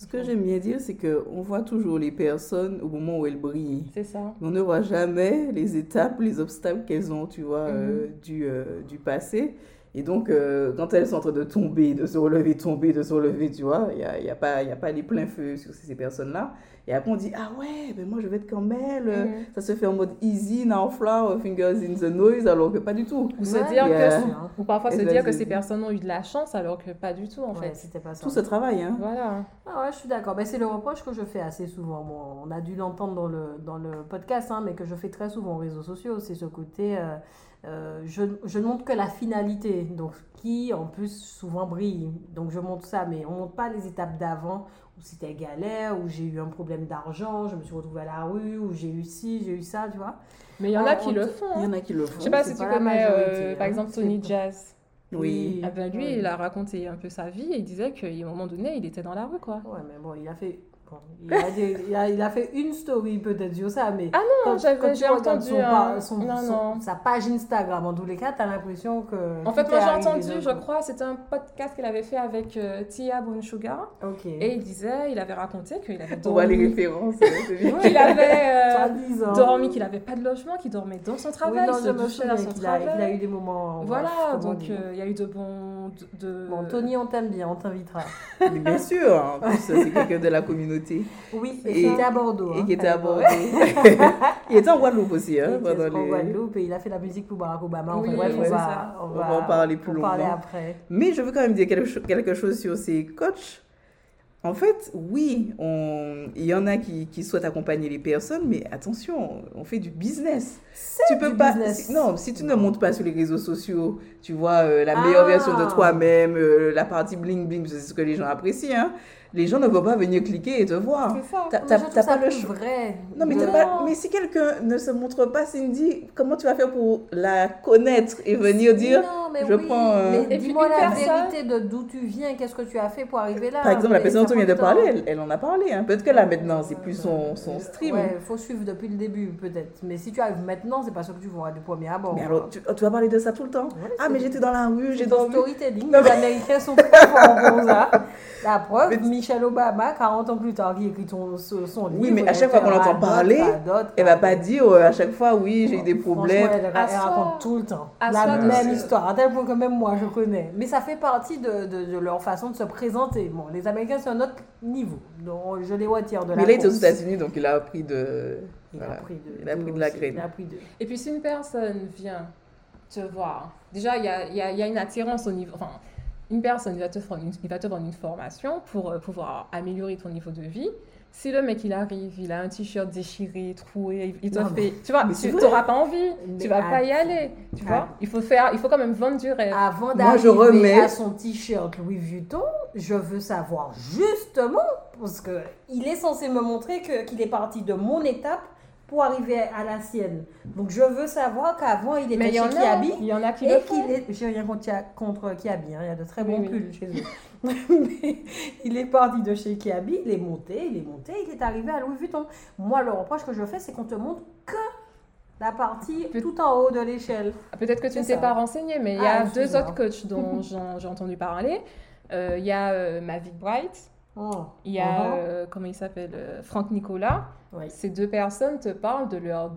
Ce que j'aime bien dire, c'est qu'on voit toujours les personnes au moment où elles brillent. C'est ça. On ne voit jamais les étapes, les obstacles qu'elles ont, tu vois, euh, Mhm. du, euh, du passé. Et donc, euh, quand elles sont en train de tomber, de se relever, tomber, de se relever, tu vois, il n'y a, y a, pas- y a pas les pleins feux sur ces personnes-là. Et après, on dit, ah ouais, ben moi, je vais être comme elle. Mhm. Ça se fait en mode easy, now flower, fingers in the noise, alors que pas du tout. Ou se dire que, euh, ou parfois se dire que ces personnes ont eu de la chance alors que pas du tout en Ouais, fait. c'était pas ça. Tout ce travail, hein. Voilà. Ah ouais, je suis d'accord. Ben, c'est le reproche que je fais assez souvent. Bon, on a dû l'entendre dans le, dans le podcast, hein, mais que je fais très souvent aux réseaux sociaux. C'est ce côté, euh, euh, je, je ne montre que la finalité, donc qui en plus souvent brille. Donc je montre ça, mais on ne montre pas les étapes d'avant où c'était galère, où j'ai eu un problème d'argent, je me suis retrouvée à la rue, où j'ai eu ci, j'ai eu ça, tu vois. Mais il y en a qui le font. Il y hein. en a qui le font. Je sais pas c'est si tu connais euh, hein. par exemple Tony Jazz. Oui. Ah ben lui, il a raconté un peu sa vie et il disait qu'à un moment donné, il était dans la rue quoi. Ouais, mais bon, il a fait. Bon, il, a des- il, a, il a fait une story peut-être sur ça, mais. Ah non, quand, tu j'ai entendu son, un- pa- son- non, son- non. sa page Instagram, en tous les cas, t'as l'impression que. En fait, moi j'ai entendu, je crois, c'était un podcast qu'il avait fait avec euh, Tia Brown Sugar Ok. et il disait, il avait raconté qu'il avait On voit les dormi, références. bien. qu'il avait euh, 3-10 ans. dormi, qu'il avait pas de logement, qu'il dormait dans son Oui, travail, non, il se je me douchait dans souviens son qu'il a, travail. qu'il a eu des moments. Voilà, bref, donc euh, il y a eu de bons. De- Bon, Tony, on t'aime bien, on t'invitera. Mais bien sûr, en plus, c'est quelqu'un de la communauté. Oui, Et- et qui était à Bordeaux. Et hein, qui était à à. Bordeaux. il était en Guadeloupe aussi, hein, Il était pendant en les... Guadeloupe et il a fait la musique pour Barack Obama. Enfin, Oui, bref, on va, on On va, va en parler plus en parler longuement. après. Mais je veux quand même dire quelque chose sur ces coachs. En fait, oui, on... il y en a qui, qui souhaitent accompagner les personnes, mais attention, on fait du business. Tu peux du pas. business. si- non, si tu ne montes pas sur les réseaux sociaux, tu vois euh, la meilleure Ah. version de toi-même, euh, la partie bling bling, c'est ce que les gens apprécient. hein. Les gens ne vont pas venir cliquer et te voir. C'est ça. T'as ça pas le choix. vrai. Non, mais, de- t'as pas- mais si quelqu'un ne se montre pas, Cindy, comment tu vas faire pour la connaître et venir dire Non, mais je oui, prends, euh, mais dis-moi la personne- vérité de d'où tu viens, qu'est-ce que tu as fait pour arriver là. Par exemple, la personne dont ça tu viens de parler, elle, elle en a parlé. hein. Peut-être que là, maintenant, c'est plus son, son stream. Ouais, faut suivre depuis le début, peut-être. Mais si tu arrives maintenant, c'est pas sûr que tu vois du premier abord. Mais alors, tu, tu vas parler de ça tout le temps? Ouais, Ah, mais j'étais dans la rue, j'ai dormi. storytelling. Non, Les Américains sont très forts pour ça. La preuve, Michelle Obama, 40 ans plus tard, qui écrit ton, son son livre. Oui, mais à chaque fois qu'on l'entend parler, Elle va pas dire euh, à chaque fois, oui, j'ai eu des problèmes. Elle, elle soi- raconte tout le temps la soi même histoire, à tel point que même moi je connais. Mais ça fait partie de, de- de leur façon de se présenter. Bon, les Américains, c'est un autre niveau. Donc, je les retire de la Mais là, il était aux. États-Unis, donc il a appris de. Il voilà. a pris de, Il a de pris de la graine. Il a pris de. Et puis si une personne vient te voir, déjà il y a, il y a- y a une attirance au niveau... Enfin, une personne il va te faire une, il va te vendre une formation pour euh, pouvoir améliorer ton niveau de vie. Si le mec il arrive, il a un t-shirt déchiré, troué, il te Non, fait, tu vois, tu n'auras pas envie, Mais tu vas pas y aller, tu vois. Il faut faire, il faut quand même vendre du rêve. Avant d'arriver remets- à son t-shirt Louis Vuitton, je veux savoir justement, parce que il est censé me montrer que- qu'il est parti de mon étape pour arriver à la sienne. Donc je veux savoir qu'avant il était chez Kiabi. il y en a qui le font. j'ai rien contre, contre Kiabi, hein, il y a de très bons oui. pulls chez eux. Mais il est parti de chez Kiabi, il est monté, il est monté, il est arrivé à Louis Vuitton. Moi, le reproche que je fais, c'est qu'on te montre que la partie tout en haut de l'échelle. Peut-être que tu ne t'es pas renseigné, mais il y Ah, a deux excuse-moi. autres coachs dont j'ai entendu parler. Euh, Il y a euh, Mavic Bright, Oh. il y a, Mhm. euh, comment il s'appelle, euh, Franck Nicolas. Oui. Ces deux personnes te parlent de leur...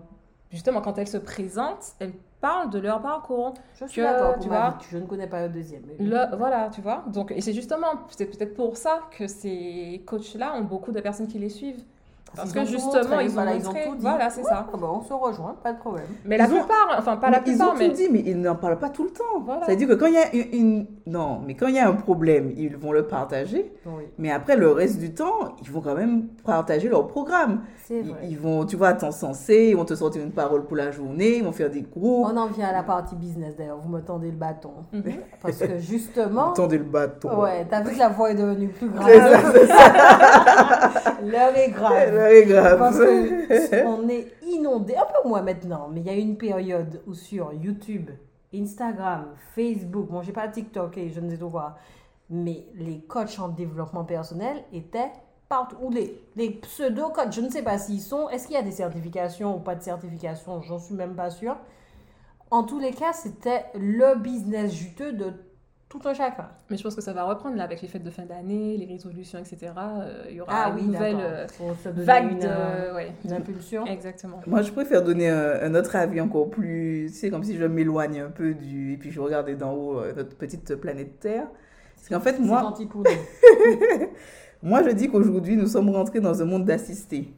Justement, quand elles se présentent, elles parlent de leur parcours. Je suis que, d'accord pour tu vois, vie. Je ne connais pas le deuxième. mais- Le- voilà, tu vois. Donc, et c'est justement, c'est peut-être pour ça que ces coachs-là ont beaucoup de personnes qui les suivent. Parce Ils que justement, montré, ils ont tout dit. Voilà, c'est Ouais, ça. ah bah, on se rejoint, pas de problème. Mais la Ils ont- plupart, enfin pas la Mais ils plupart, ont mais tout dit, mais ils n'en parlent pas tout le temps. Voilà. C'est-à-dire que quand il y a une, Non, mais quand il y a un problème, ils vont le partager. Oui, Mais après, le reste du temps, ils vont quand même partager leur programme. c'est Ils, vrai. ils vont, tu vois, t'encenser, ils vont te sortir une parole pour la journée, ils vont faire des groupes. On en vient à la partie business d'ailleurs. Vous me tendez le bâton. Mhm. Parce que justement. Tendez le bâton. Ouais, t'as vu que la voix est devenue plus grave. C'est ça, c'est ça. L'heure est grave. Grave. On est inondé, un peu moins maintenant, mais il y a une période où sur YouTube, Instagram, Facebook, bon, j'ai pas TikTok et je ne sais quoi, mais les coachs en développement personnel étaient partout. Ou les, les pseudo-coachs, je ne sais pas s'ils sont. Est-ce qu'il y a des certifications ou pas de certifications? J'en suis même pas sûre. En tous les cas, c'était le business juteux de tout un chacun. Mais je pense que ça va reprendre là avec les fêtes de fin d'année, les résolutions, etc. Euh, il y aura Ah une oui, nouvelle euh, vague de. euh, ouais. Exactement. Moi, je préfère donner un, un autre avis encore plus. C'est comme si je m'éloigne un peu du. Et puis je regardais d'en haut euh, notre petite planète Terre. Parce qu'en fait, C'est moi, moi, je dis qu'aujourd'hui, nous sommes rentrés dans un monde d'assistés.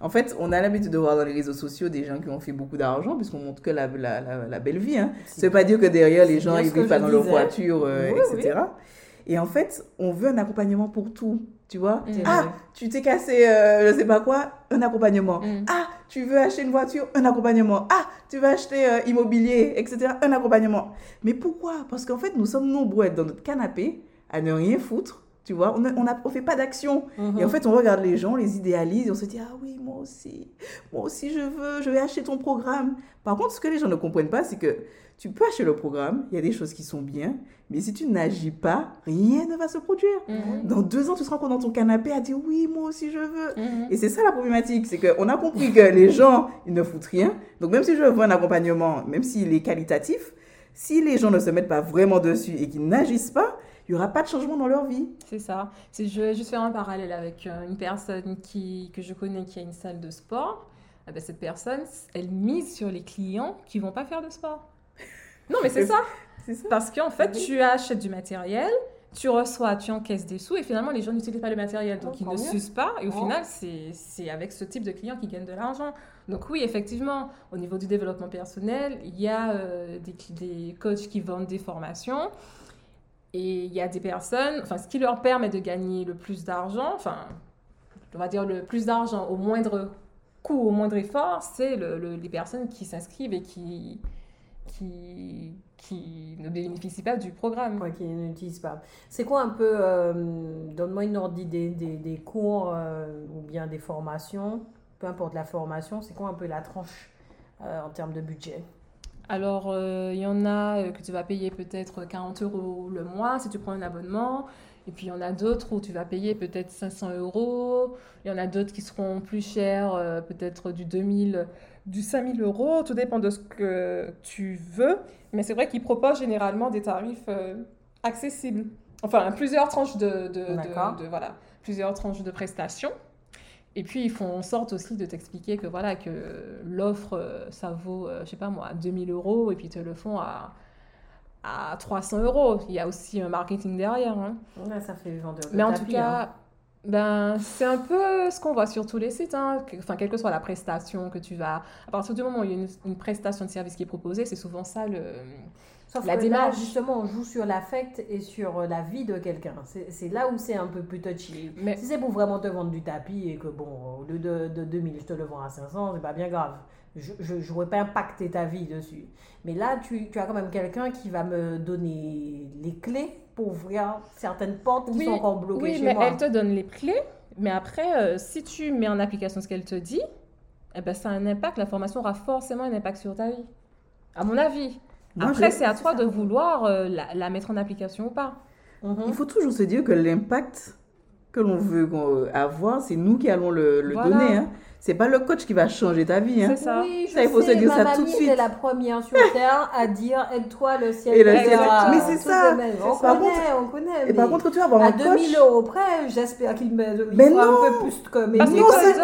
En fait, on a l'habitude de voir dans les réseaux sociaux des gens qui ont fait beaucoup d'argent, puisqu'on montre que la, la, la, la belle vie. Hein. Ça veut pas dire que derrière, les gens, ils vivent pas dans leur voiture, euh, Oui, etc. Et en fait, on veut un accompagnement pour tout. Tu vois Mm. Ah, tu t'es cassé, euh, je sais pas quoi, un accompagnement. Mm. Ah, tu veux acheter une voiture, un accompagnement. Ah, tu veux acheter euh, immobilier, etc. Un accompagnement. Mais pourquoi? Parce qu'en fait, nous sommes nombreux à être dans notre canapé, à ne rien foutre. Tu vois, on ne fait pas d'action. Mhm. Et en fait, on regarde les gens, on les idéalise, et on se dit, ah oui, moi aussi, moi aussi je veux, je vais acheter ton programme. Par contre, ce que les gens ne comprennent pas, c'est que tu peux acheter le programme, il y a des choses qui sont bien, mais si tu n'agis pas, rien ne va se produire. Mhm. Dans deux ans, tu seras encore dans ton canapé à dire, oui, moi aussi je veux. Mhm. Et c'est ça la problématique, c'est qu'on a compris que les gens, ils ne foutent rien. Donc même si je veux un accompagnement, même s'il est qualitatif, si les gens ne se mettent pas vraiment dessus et qu'ils n'agissent pas, il n'y aura pas de changement dans leur vie. C'est ça. C'est- Je vais juste faire un parallèle avec euh, une personne qui, que je connais qui a une salle de sport. Ah ben, cette personne, elle mise sur les clients qui vont pas faire de sport. Non, mais c'est ça. Parce qu'en fait, tu achètes du matériel, tu reçois, tu encaisses des sous et finalement, les gens n'utilisent pas le matériel. Donc, Oh, ils ne s'usent pas. Et au Oh. final, c'est avec ce type de clients qu'ils gagnent de l'argent. Donc, oui, effectivement, au niveau du développement personnel, il y a euh, des coachs qui vendent des formations. Et il y a des personnes, enfin, ce qui leur permet de gagner le plus d'argent, enfin, on va dire le plus d'argent au moindre coût, au moindre effort, c'est le- le- les personnes qui s'inscrivent et qui, qui, qui ne bénéficient pas du programme. Qui n'utilisent pas. C'est quoi un peu, euh, donne-moi une ordre d'idée, des, des cours euh, ou bien des formations, peu importe la formation, c'est quoi un peu la tranche euh, en termes de budget? Alors, euh, il y en a euh, que tu vas payer peut-être 40 euros le mois si tu prends un abonnement. Et puis, il y en a d'autres où tu vas payer peut-être 500 euros. Il y en a d'autres qui seront plus chers, euh, peut-être du 2000, du 5000 euros. Tout dépend de ce que tu veux. Mais c'est vrai qu'ils proposent généralement des tarifs accessibles. Enfin, plusieurs tranches de, de, D'accord. de- de- voilà, plusieurs tranches de prestations. Et puis, ils font en sorte aussi de t'expliquer que, voilà, que l'offre, euh, ça vaut, euh, je sais pas moi, 2000 euros, et puis ils te le font à, à 300 euros. Il y a aussi un marketing derrière. hein. Ouais, Ça fait vendeur de Mais en tout tapis, hein. cas, ben, c'est un peu ce qu'on voit sur tous les sites. hein. Enfin, quelle que soit la prestation que tu vas... À partir du moment où il y a une, une prestation de service qui est proposée, c'est souvent ça le... Sauf La que démarche. là, justement, on joue sur l'affect et sur euh, la vie de quelqu'un. C'est là où c'est un peu plus touchy. Mais Si c'est pour vraiment te vendre du tapis et que, bon, au lieu de, de 2000, je te le vends à 500, c'est pas bien grave. Je ne pourrais pas impacter ta vie dessus. Mais là, tu, tu as quand même quelqu'un qui va me donner les clés pour ouvrir certaines portes qui Oui, sont encore bloquées Oui, chez mais moi. elle te donne les clés. Mais après, euh, si tu mets en application ce qu'elle te dit, eh ben, ça a un impact. La formation aura forcément un impact sur ta vie. À mon avis. Moi, après, je- c'est à toi de vouloir euh, la, la mettre en application ou pas. Mhm. Il faut toujours se dire que l'impact que l'on veut qu'on- avoir, c'est nous qui allons le, le Voilà. donner. Hein. C'est pas le coach qui va changer ta vie. Hein. C'est ça. Oui, je Ça, il faut sais, se dire ma ça mamie tout de suite. était la première sur Terre à dire aide-toi, le ciel Et le ciel- mais c'est ça. On connaît, on connaît. Et par contre, tu vas avoir à un coach. 2000 euros près, j'espère qu'il me Mais non. un peu plus Parce Mais qu'il non, te c'est te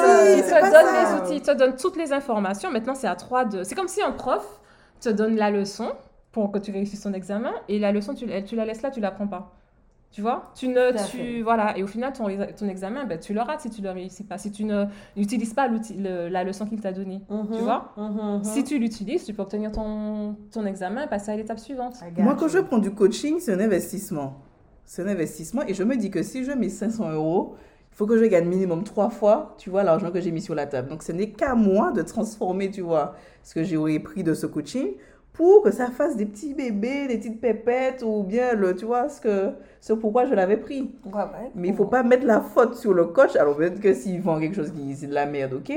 donne les outils, il te donne toutes les informations. Maintenant, c'est à toi de. C'est comme si un prof te donne la leçon pour que tu réussisses ton examen et la leçon, tu, tu la laisses là, tu la prends pas. Tu vois? Tu ne. Tu, fait. voilà. Et au final, ton, ton examen, ben, tu le rates si tu ne le réussis pas. Si tu ne- n'utilises pas l'outil- le- la leçon qu'il t'a donnée. Mhm, Tu vois? mhm, mhm. Si tu l'utilises, tu peux obtenir ton, ton examen et passer à l'étape suivante. I got Moi, quand you. je prends du coaching, c'est un investissement. C'est un investissement et je me dis que si je mets 500 euros, faut que je gagne minimum trois fois, tu vois, l'argent que j'ai mis sur la table. Donc, ce n'est qu'à moi de transformer, tu vois, ce que j'aurais pris de ce coaching pour que ça fasse des petits bébés, des petites pépettes ou bien, le, tu vois, ce, que, ce pourquoi je l'avais pris. Ouais, ouais. Mais il faut pas mettre la faute sur le coach. Alors peut-être que s'il vend quelque chose qui c'est de la merde, ok.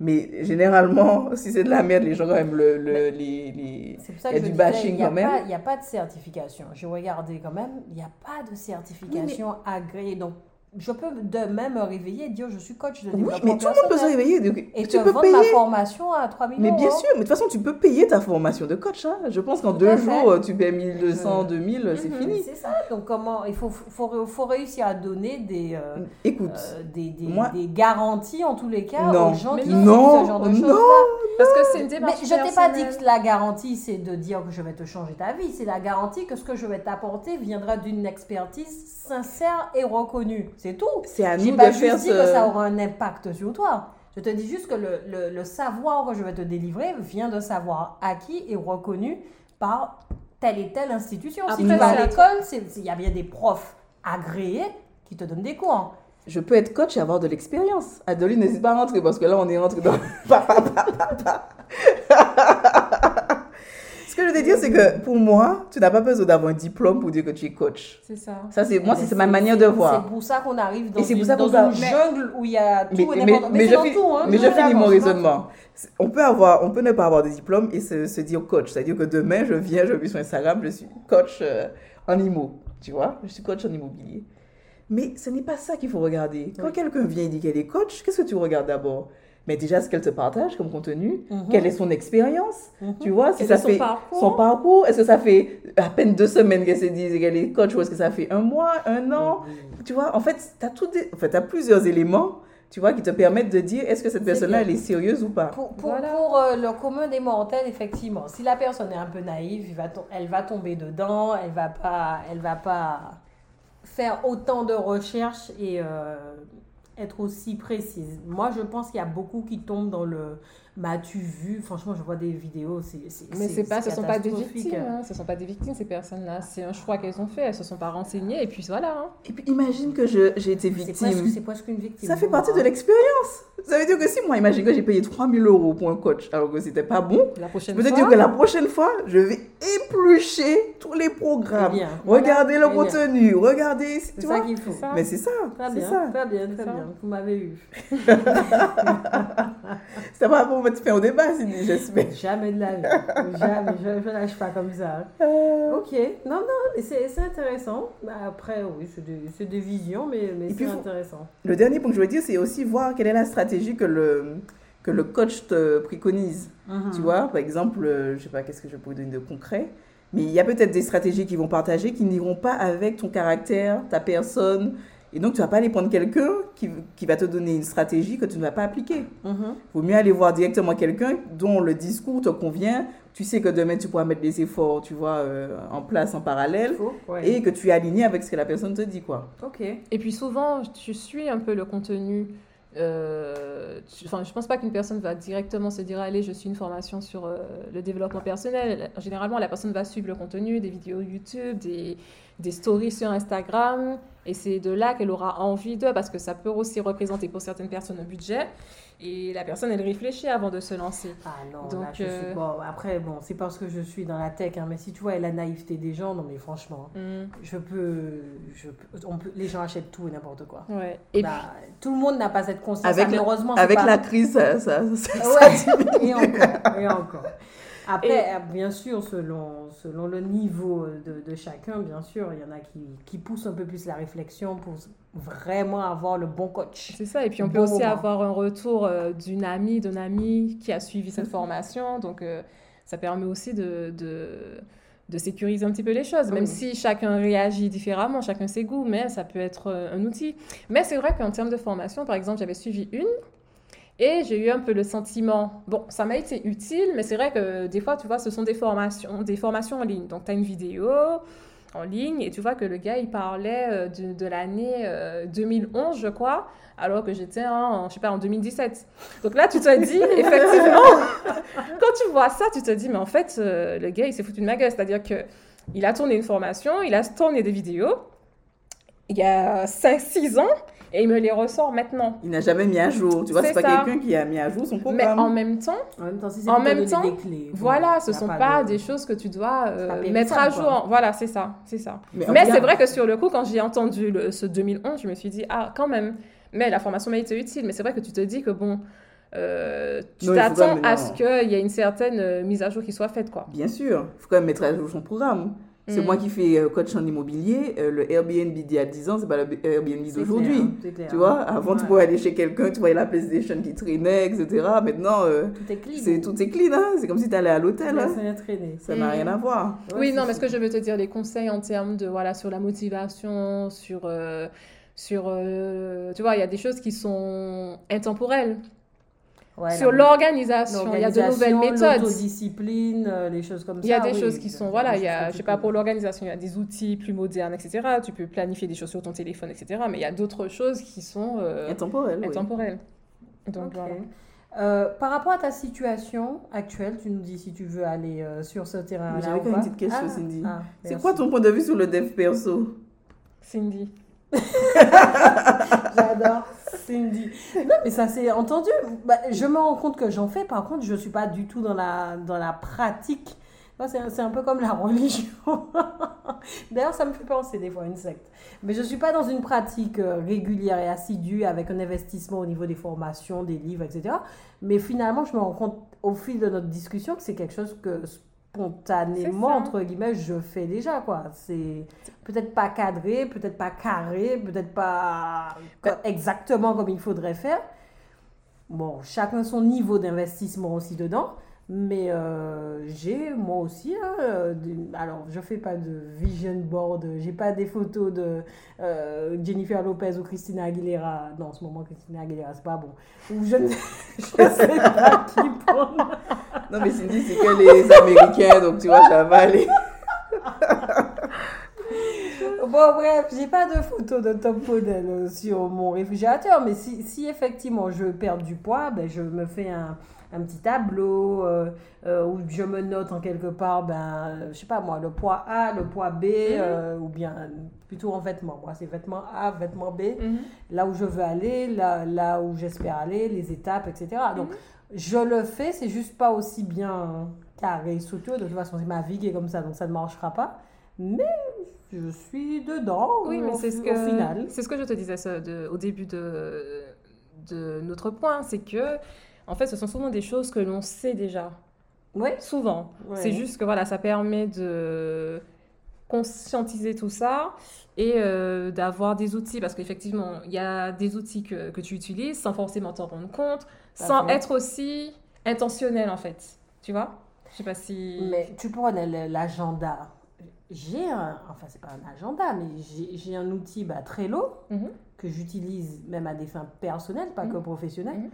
Mais généralement, si c'est de la merde, les gens quand même le, le- les, les... C'est pour ça Il y que a du bashing quand même. Il n'y a pas de certification. J'ai regardé quand même, il n'y a pas de certification agréée. Donc, je peux demain me réveiller et dire je suis coach de Oui, développement mais tout le monde peut se réveiller. donc Et tu te peux vendre ma payer. formation à 3000 Mais euros. bien hein. sûr, mais de toute façon, tu peux payer ta formation de coach. hein. Je pense qu'en deux fait. jours, tu payes 1200, 2000, c'est Mhm. fini. C'est ça. Donc, comment il faut, faut, faut réussir à donner des, euh, Écoute, euh, des, des, moi- des garanties, en tous les cas, Non. aux gens Mais qui non. font ce genre de Non. choses-là. Parce que c'est une Mais démarche je t'ai pas dit que la garantie, c'est de dire que je vais te changer ta vie. C'est la garantie que ce que je vais t'apporter viendra d'une expertise sincère et reconnue. C'est tout. c'est à nous pas de faire que ça aura un impact sur toi. Je te dis juste que le, le- le savoir que je vais te délivrer vient de savoir acquis et reconnu par telle et telle institution. si Après, tu vas à l'école, il y a bien des profs agréés qui te donnent des cours. Je peux être coach et avoir de l'expérience. Adeline, n'hésite pas à rentrer parce que là, on est rentré dans... Ce que je veux te dire, c'est que pour moi, tu n'as pas besoin d'avoir un diplôme pour dire que tu es coach. C'est ça. Ça, c'est moi, c'est ma manière de voir. C'est pour ça qu'on arrive dans, une, ça dans jungle où il y a tout Mais, et n'importe mais Mais, je, finis- hein. mais je suis finis mon raisonnement. On peut, avoir, on peut ne pas avoir de diplôme et se, se dire coach. C'est-à-dire que demain, je viens, je vis sur Instagram, je suis coach euh, en IMO. Tu vois? Je suis coach en immobilier. Mais ce n'est pas ça qu'il faut regarder. Quand Oui. quelqu'un vient et dit qu'elle est coach, qu'est-ce que tu regardes d'abord? Mais déjà, ce qu'elle te partage comme contenu, Mhm. quelle est son expérience Mhm. Tu vois, si Quel ça son fait parcours son parcours, est-ce que ça fait à peine deux semaines qu'elle se dit qu'elle est coach ou est-ce que ça fait un mois, un an tu vois, en fait, tu as, tout des... en fait, t'as plusieurs éléments, tu vois, qui te permettent de dire est-ce que cette personne-là, elle est sérieuse ou pas. Pour, pour, Voilà. pour, euh, le commun des mortels, effectivement, si la personne est un peu naïve, il va to- elle va tomber dedans, elle va pas, elle va pas faire autant de recherches et euh, être aussi précise. Moi, je pense qu'il y a beaucoup qui tombent dans le m'as-tu vu Franchement, je vois des vidéos, c'est c'est- Mais c'est pas, ce sont pas des victimes, hein. ce sont pas des victimes ces personnes-là. C'est un choix qu'elles ont fait, elles se sont pas renseignées et puis voilà. hein. Et puis imagine que je- j'ai été victime. c'est presque une victime. Ça fait pour partie de l'expérience. Ça veut dire que si moi, imagine que j'ai payé 3000 euros pour un coach alors que c'était pas bon, La prochaine fois. dire que la prochaine fois, je vais éplucher tous les programmes, Eh bien, regarder voilà, le eh bien. contenu, regarder, C'est tu ça vois. qu'il faut. Mais c'est ça, Très bien, ça. très bien, très bien. Vous m'avez eu. C'était pas pour fin au débat, Cindy, j'espère. Jamais de la vie. Jamais. Je, je lâche pas comme ça. Euh, Ok. Non, non, mais c'est intéressant. Bah, Après, oui, c'est des, des visions, mais, mais c'est faut- intéressant. Le dernier point que je veux dire, c'est aussi voir quelle est la stratégie que le, que le coach te préconise. Mhm. Tu vois, par exemple, euh, je sais pas, qu'est-ce que je pourrais donner de concret Mais il y a peut-être des stratégies qu'ils vont partager qui n'iront pas avec ton caractère, ta personne. Et donc, tu vas pas aller prendre quelqu'un qui, qui va te donner une stratégie que tu ne vas pas appliquer. Mhm. Il vaut mieux aller voir directement quelqu'un dont le discours te convient. Tu sais que demain, tu pourras mettre des efforts, tu vois, euh, en place en parallèle. Faux, ouais. Et que tu es aligné avec ce que la personne te dit, quoi. Ok. Et puis souvent, tu suis un peu le contenu. euh, tu- je pense pas qu'une personne va directement se dire allez, je suis une formation sur euh, le développement personnel. Généralement, la personne va suivre le contenu, des vidéos YouTube, des, des stories sur Instagram, et c'est de là qu'elle aura envie de, parce que ça peut aussi représenter pour certaines personnes un budget. Et la personne, elle réfléchit avant de se lancer. Ah non, Donc, là, je suis... euh, Bon, après, bon, c'est parce que je suis dans la tech, hein, mais si tu vois la naïveté des gens, non mais franchement, Mm. je peux... Je peux- on peut... Les gens achètent tout et n'importe quoi. Ouais. Et Bah, tout le monde n'a pas cette conscience. Avec la- malheureusement, Avec pas- la crise, ça, ça, ça- ça et encore, et encore. Après, Et- euh, bien sûr, selon, selon le niveau de, de chacun, bien sûr, il y en a qui, qui poussent un peu plus la réflexion pour vraiment avoir le bon coach. C'est ça, et puis on peut Bon aussi moment. avoir un retour euh, d'une amie, d'un ami qui a suivi cette formation. Donc, euh, ça permet aussi de, de, de sécuriser un petit peu les choses, même Oui. si chacun réagit différemment, chacun ses goûts, mais ça peut être euh, un outil. Mais c'est vrai qu'en termes de formation, par exemple, j'avais suivi une. Et j'ai eu un peu le sentiment, bon, ça m'a été utile, mais c'est vrai que des fois, tu vois, ce sont des formations, des formations en ligne. Donc, tu as une vidéo en ligne et tu vois que le gars, il parlait euh, de, de l'année euh, 2011, je crois, alors que j'étais en, je sais pas, en 2017. Donc là, tu te dis, effectivement, quand tu vois ça, tu te dis, mais en fait, euh, le gars, il s'est foutu de ma gueule. C'est-à-dire que il a tourné une formation, il a tourné des vidéos il y a 5-6 ans et il me les ressort maintenant. Il n'a jamais mis à jour. Tu vois, C'est pas quelqu'un qui a mis à jour son Mais programme. en même temps, En même temps, si En même temps, des clés, voilà, ce sont pas, de- des choses que tu dois euh, mettre à quoi. jour. Voilà, c'est ça, c'est ça. Mais, Mais c'est vrai que sur le coup, quand j'ai entendu le- ce 2011, je me suis dit, ah, quand même. Mais la formation m'a été utile. Mais c'est vrai que tu te dis que, bon, euh, tu t'attends à ce qu'il y ait une certaine euh, mise à jour qui soit faite, quoi. Bien sûr, il faut quand même mettre à jour son programme. C'est Mm. moi qui fais euh, coach en immobilier. euh, le Airbnb d'il y a 10 ans, c'est pas le Airbnb d'aujourd'hui. Tu vois, avant tu pouvais aller chez quelqu'un, tu voyais la PlayStation qui traînait, etc. Maintenant, euh, Tout est clean. c'est tout est clean, hein. c'est comme si tu allais à l'hôtel. hein. Ça n'a Mm. rien à voir. Ouais, oui, non, mais ce que je veux te dire, les conseils en termes de, voilà, sur la motivation, sur, euh, sur euh, tu vois, il y a des choses qui sont intemporelles. Ouais, sur l'organisation, il y a de nouvelles méthodes. L'autodiscipline, euh, les choses comme ça. Il y a des oui, choses qui sont, voilà, il y a, je sais pas, pour l'organisation, il y a des outils plus modernes, etc. Tu peux planifier des choses sur ton téléphone, etc. Mais il y a d'autres choses qui sont euh, Intemporel. oui. intemporelles. Donc Ok. voilà. Euh, par rapport à ta situation actuelle, tu nous dis si tu veux aller euh, sur ce terrain-là. Mais j'avais quand même une petite question, Ah, Cindy. ah, C'est quoi ton point de vue sur le dev perso? Cindy. J'adore Cindy. Non, mais ça c'est entendu. Bah, je me rends compte que j'en fais. Par contre, je suis pas du tout dans la, dans la pratique. C'est un peu comme la religion. D'ailleurs, ça me fait penser des fois à une secte. Mais je suis pas dans une pratique euh, régulière et assidue avec un investissement au niveau des formations, des livres, etc. Mais finalement, je me rends compte au fil de notre discussion que c'est quelque chose que spontanément, entre guillemets, je fais déjà. quoi. C'est peut-être pas cadré, peut-être pas carré, peut-être pas co- exactement comme il faudrait faire. Bon, chacun son niveau d'investissement aussi dedans. Mais euh, j'ai moi aussi, hein, euh, alors je fais pas de vision board, j'ai pas des photos de euh, Jennifer Lopez ou Christina Aguilera. Non, en ce moment, Christina Aguilera, c'est pas bon. Ou je ne je sais pas qui prendre. Non, mais Cindy, c'est que les Américains, donc tu vois, ça va aller. Bon, bref, j'ai pas de photo de top euh, sur mon réfrigérateur, mais si, si effectivement je perds du poids, ben, je me fais un, un petit tableau euh, euh, où je me note en quelque part, ben, je sais pas moi, le poids A, le poids B, euh, ou bien plutôt en vêtements. Moi, c'est vêtements A, vêtements B, Mhm. là où je veux aller, là, là où j'espère aller, les étapes, etc. Donc, je le fais, c'est juste pas aussi bien carré, structuré. De toute façon, c'est ma vie qui est comme ça, donc ça ne marchera pas. Mais je suis dedans Oui, mais c'est ce au que final. c'est ce que je te disais ça, de- au début de, de notre point, c'est que en fait, ce sont souvent des choses que l'on sait déjà. Oui, Souvent. Ouais. C'est juste que voilà, ça permet de conscientiser tout ça et euh, d'avoir des outils parce qu'effectivement, il y a des outils que, que tu utilises sans forcément t'en rendre compte, sans être aussi intentionnel en fait. Tu vois? Je sais pas si. mais tu prenais le- l'agenda. J'ai un, enfin c'est pas un agenda, mais j'ai un outil bah, Trello Mhm. que j'utilise même à des fins personnelles, pas que Mhm. professionnelles. Mhm.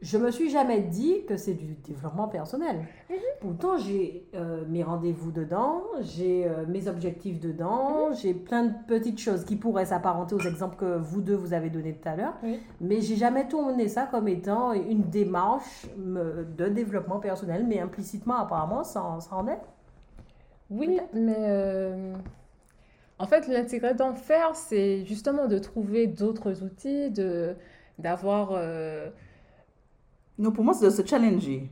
Je me suis jamais dit que c'est du développement personnel. Mhm. Pourtant, j'ai euh, mes rendez-vous dedans, j'ai euh, mes objectifs dedans, Mhm. j'ai plein de petites choses qui pourraient s'apparenter aux exemples que vous deux vous avez donnés tout à l'heure. Oui. Mais j'ai jamais tourné ça comme étant une démarche de développement personnel, mais implicitement, apparemment, ça, en- ça en est. Oui, mais euh, en fait, l'intérêt d'en faire, c'est justement de trouver d'autres outils, de d'avoir. euh, Non, pour moi, c'est de se challenger.